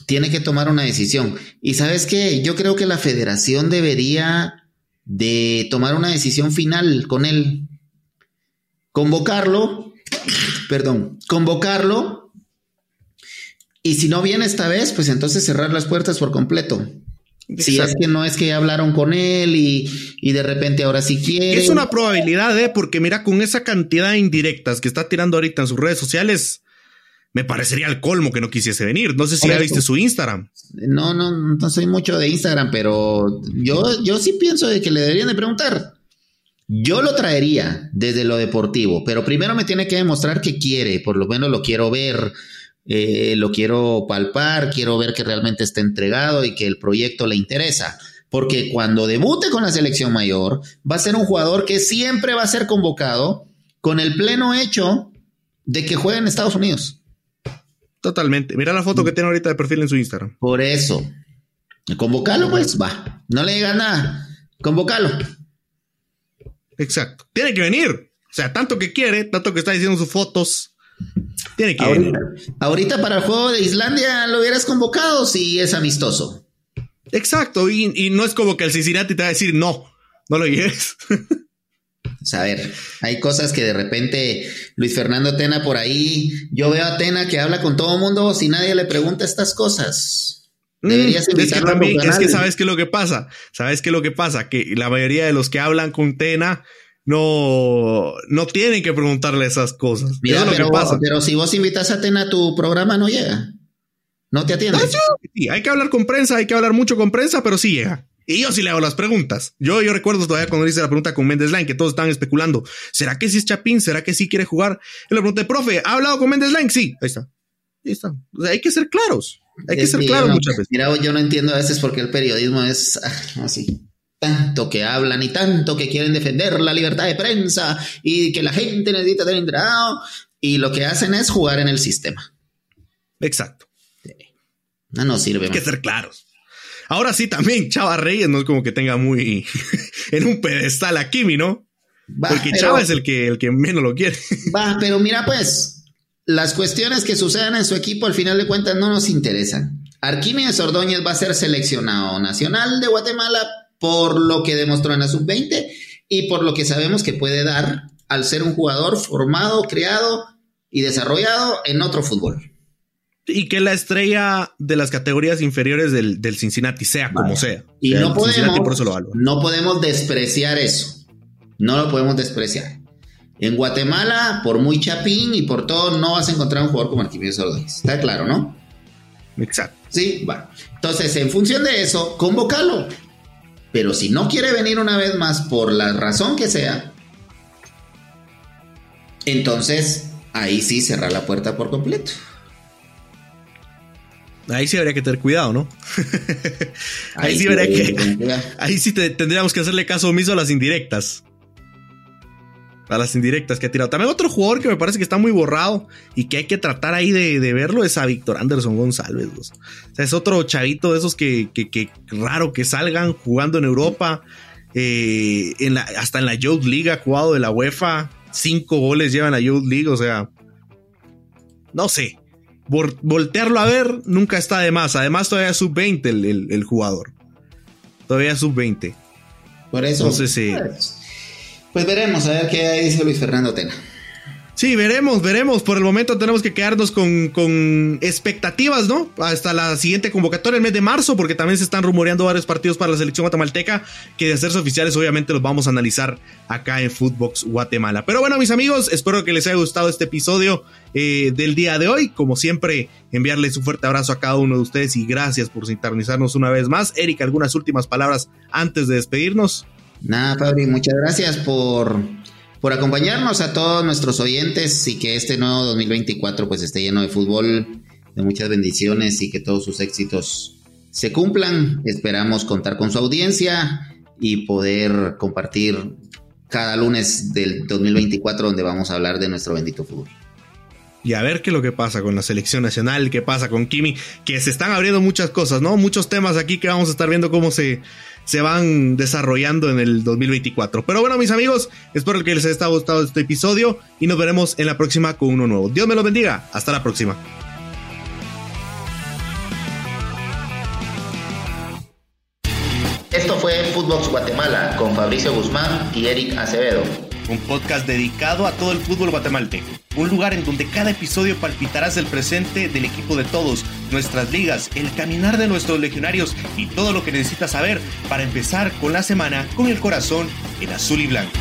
tiene que tomar una decisión. Y sabes qué, yo creo que la federación debería de tomar una decisión final con él. Convocarlo, perdón, convocarlo. Y si no viene esta vez, pues entonces cerrar las puertas por completo. Si es que no es que hablaron con él y, y, de repente ahora sí quiere. Es una probabilidad, ¿eh? Porque mira, con esa cantidad de indirectas que está tirando ahorita en sus redes sociales, me parecería el colmo que no quisiese venir. No sé si ya viste su Instagram. No, no, no soy mucho de Instagram, pero yo, yo sí pienso de que le deberían de preguntar. Yo lo traería desde lo deportivo, pero primero me tiene que demostrar que quiere, por lo menos lo quiero ver, eh, lo quiero palpar, quiero ver que realmente está entregado y que el proyecto le interesa. Porque cuando debute con la selección mayor, va a ser un jugador que siempre va a ser convocado con el pleno hecho de que juegue en Estados Unidos. Totalmente. Mira la foto que tiene ahorita de perfil en su Instagram. Por eso. Convocalo, pues, va. No le digas nada. Convocalo. Exacto. Tiene que venir. O sea, tanto que quiere, tanto que está diciendo sus fotos. Tiene que venir. Ahorita para el juego de Islandia lo hubieras convocado si es amistoso. Exacto. Y, y no es como que el Cincinnati te va a decir no, no lo lleves. a ver, hay cosas que de repente Luis Fernando Tena por ahí, yo veo a Tena que habla con todo el mundo si nadie le pregunta estas cosas. Mm, Deberías es que también, es que sabes qué es lo que pasa, sabes qué es lo que pasa, que la mayoría de los que hablan con Tena no, no tienen que preguntarle esas cosas. Mira, pero, pero si vos invitas a Tena a tu programa no llega. No te atiende. Ah, sí, hay que hablar con prensa, hay que hablar mucho con prensa, pero sí llega. Y yo sí le hago las preguntas. Yo, yo recuerdo todavía cuando hice la pregunta con Mendes Line, que todos estaban especulando. ¿Será que sí es Chapín? ¿Será que sí quiere jugar? Y le pregunté, profe, ¿ha hablado con Mendes Line? Sí, ahí está. Ahí está. hay que ser claros. Hay que ser claros muchas veces. Mira, yo no entiendo a veces por qué el periodismo es ah, así. Tanto que hablan y tanto que quieren defender la libertad de prensa y que la gente necesita tener entrado. Y lo que hacen es jugar en el sistema. Exacto. No nos sirve. Hay que ser claros. Ahora sí, también Chava Reyes no es como que tenga muy (laughs) en un pedestal a Kimi, ¿no? Porque Chava es el que, el que menos lo quiere. Va, pero mira, pues, las cuestiones que sucedan en su equipo al final de cuentas no nos interesan. Arquímedes Ordóñez va a ser seleccionado nacional de Guatemala por lo que demostró en la sub-20 y por lo que sabemos que puede dar al ser un jugador formado, creado y desarrollado en otro fútbol. Y que la estrella de las categorías inferiores del, Cincinnati sea como sea. Y no, podemos, no podemos despreciar eso. No lo podemos despreciar. En Guatemala, por muy chapín y por todo, no vas a encontrar un jugador como Arquímedes Ordóñez. Está claro, ¿no? Exacto. Sí, va. Entonces, en función de eso, convócalo. Pero si no quiere venir una vez más por la razón que sea, entonces ahí sí cerrar la puerta por completo. Ahí sí habría que tener cuidado, ¿no? (laughs) ahí, sí habría que. (laughs) Ahí sí tendríamos que hacerle caso omiso a las indirectas. A las indirectas que ha tirado. También otro jugador que me parece que está muy borrado y que hay que tratar ahí de, verlo es a Víctor Anderson González. O sea, es otro chavito de esos que, raro que salgan jugando en Europa. Eh, en la, hasta en la Youth League ha jugado de la UEFA. Cinco goles llevan a Youth League. O sea, no sé voltearlo a ver nunca está de más. Además, todavía es sub-20 el, jugador. Todavía es sub-20. Por eso. Entonces, pues, pues, veremos a ver qué dice Luis Fernando Tena. Sí, veremos, veremos. Por el momento tenemos que quedarnos con, expectativas, ¿no? Hasta la siguiente convocatoria, el mes de marzo, porque también se están rumoreando varios partidos para la selección guatemalteca, que de hacerse oficiales obviamente los vamos a analizar acá en Footbox Guatemala. Pero bueno, mis amigos, espero que les haya gustado este episodio eh, del día de hoy. Como siempre, enviarles un fuerte abrazo a cada uno de ustedes y gracias por sintonizarnos una vez más. Eric, algunas últimas palabras antes de despedirnos. Nada, Fabri, muchas gracias por por acompañarnos a todos nuestros oyentes y que este nuevo 2024 pues esté lleno de fútbol, de muchas bendiciones y que todos sus éxitos se cumplan. Esperamos contar con su audiencia y poder compartir cada lunes del 2024 donde vamos a hablar de nuestro bendito fútbol y a ver qué es lo que pasa con la selección nacional, qué pasa con Kimi, que se están abriendo muchas cosas, ¿no? Muchos temas aquí que vamos a estar viendo cómo se, se van desarrollando en el 2024. Pero bueno, mis amigos, espero que les haya gustado este episodio y nos veremos en la próxima con uno nuevo. Dios me lo bendiga. Hasta la próxima. Esto fue Footbox Guatemala con Fabricio Guzmán y Eric Acevedo un podcast dedicado a todo el fútbol guatemalteco. Un lugar en donde cada episodio palpitarás el presente del equipo de todos, nuestras ligas, el caminar de nuestros legionarios y todo lo que necesitas saber para empezar con la semana con el corazón en azul y blanco.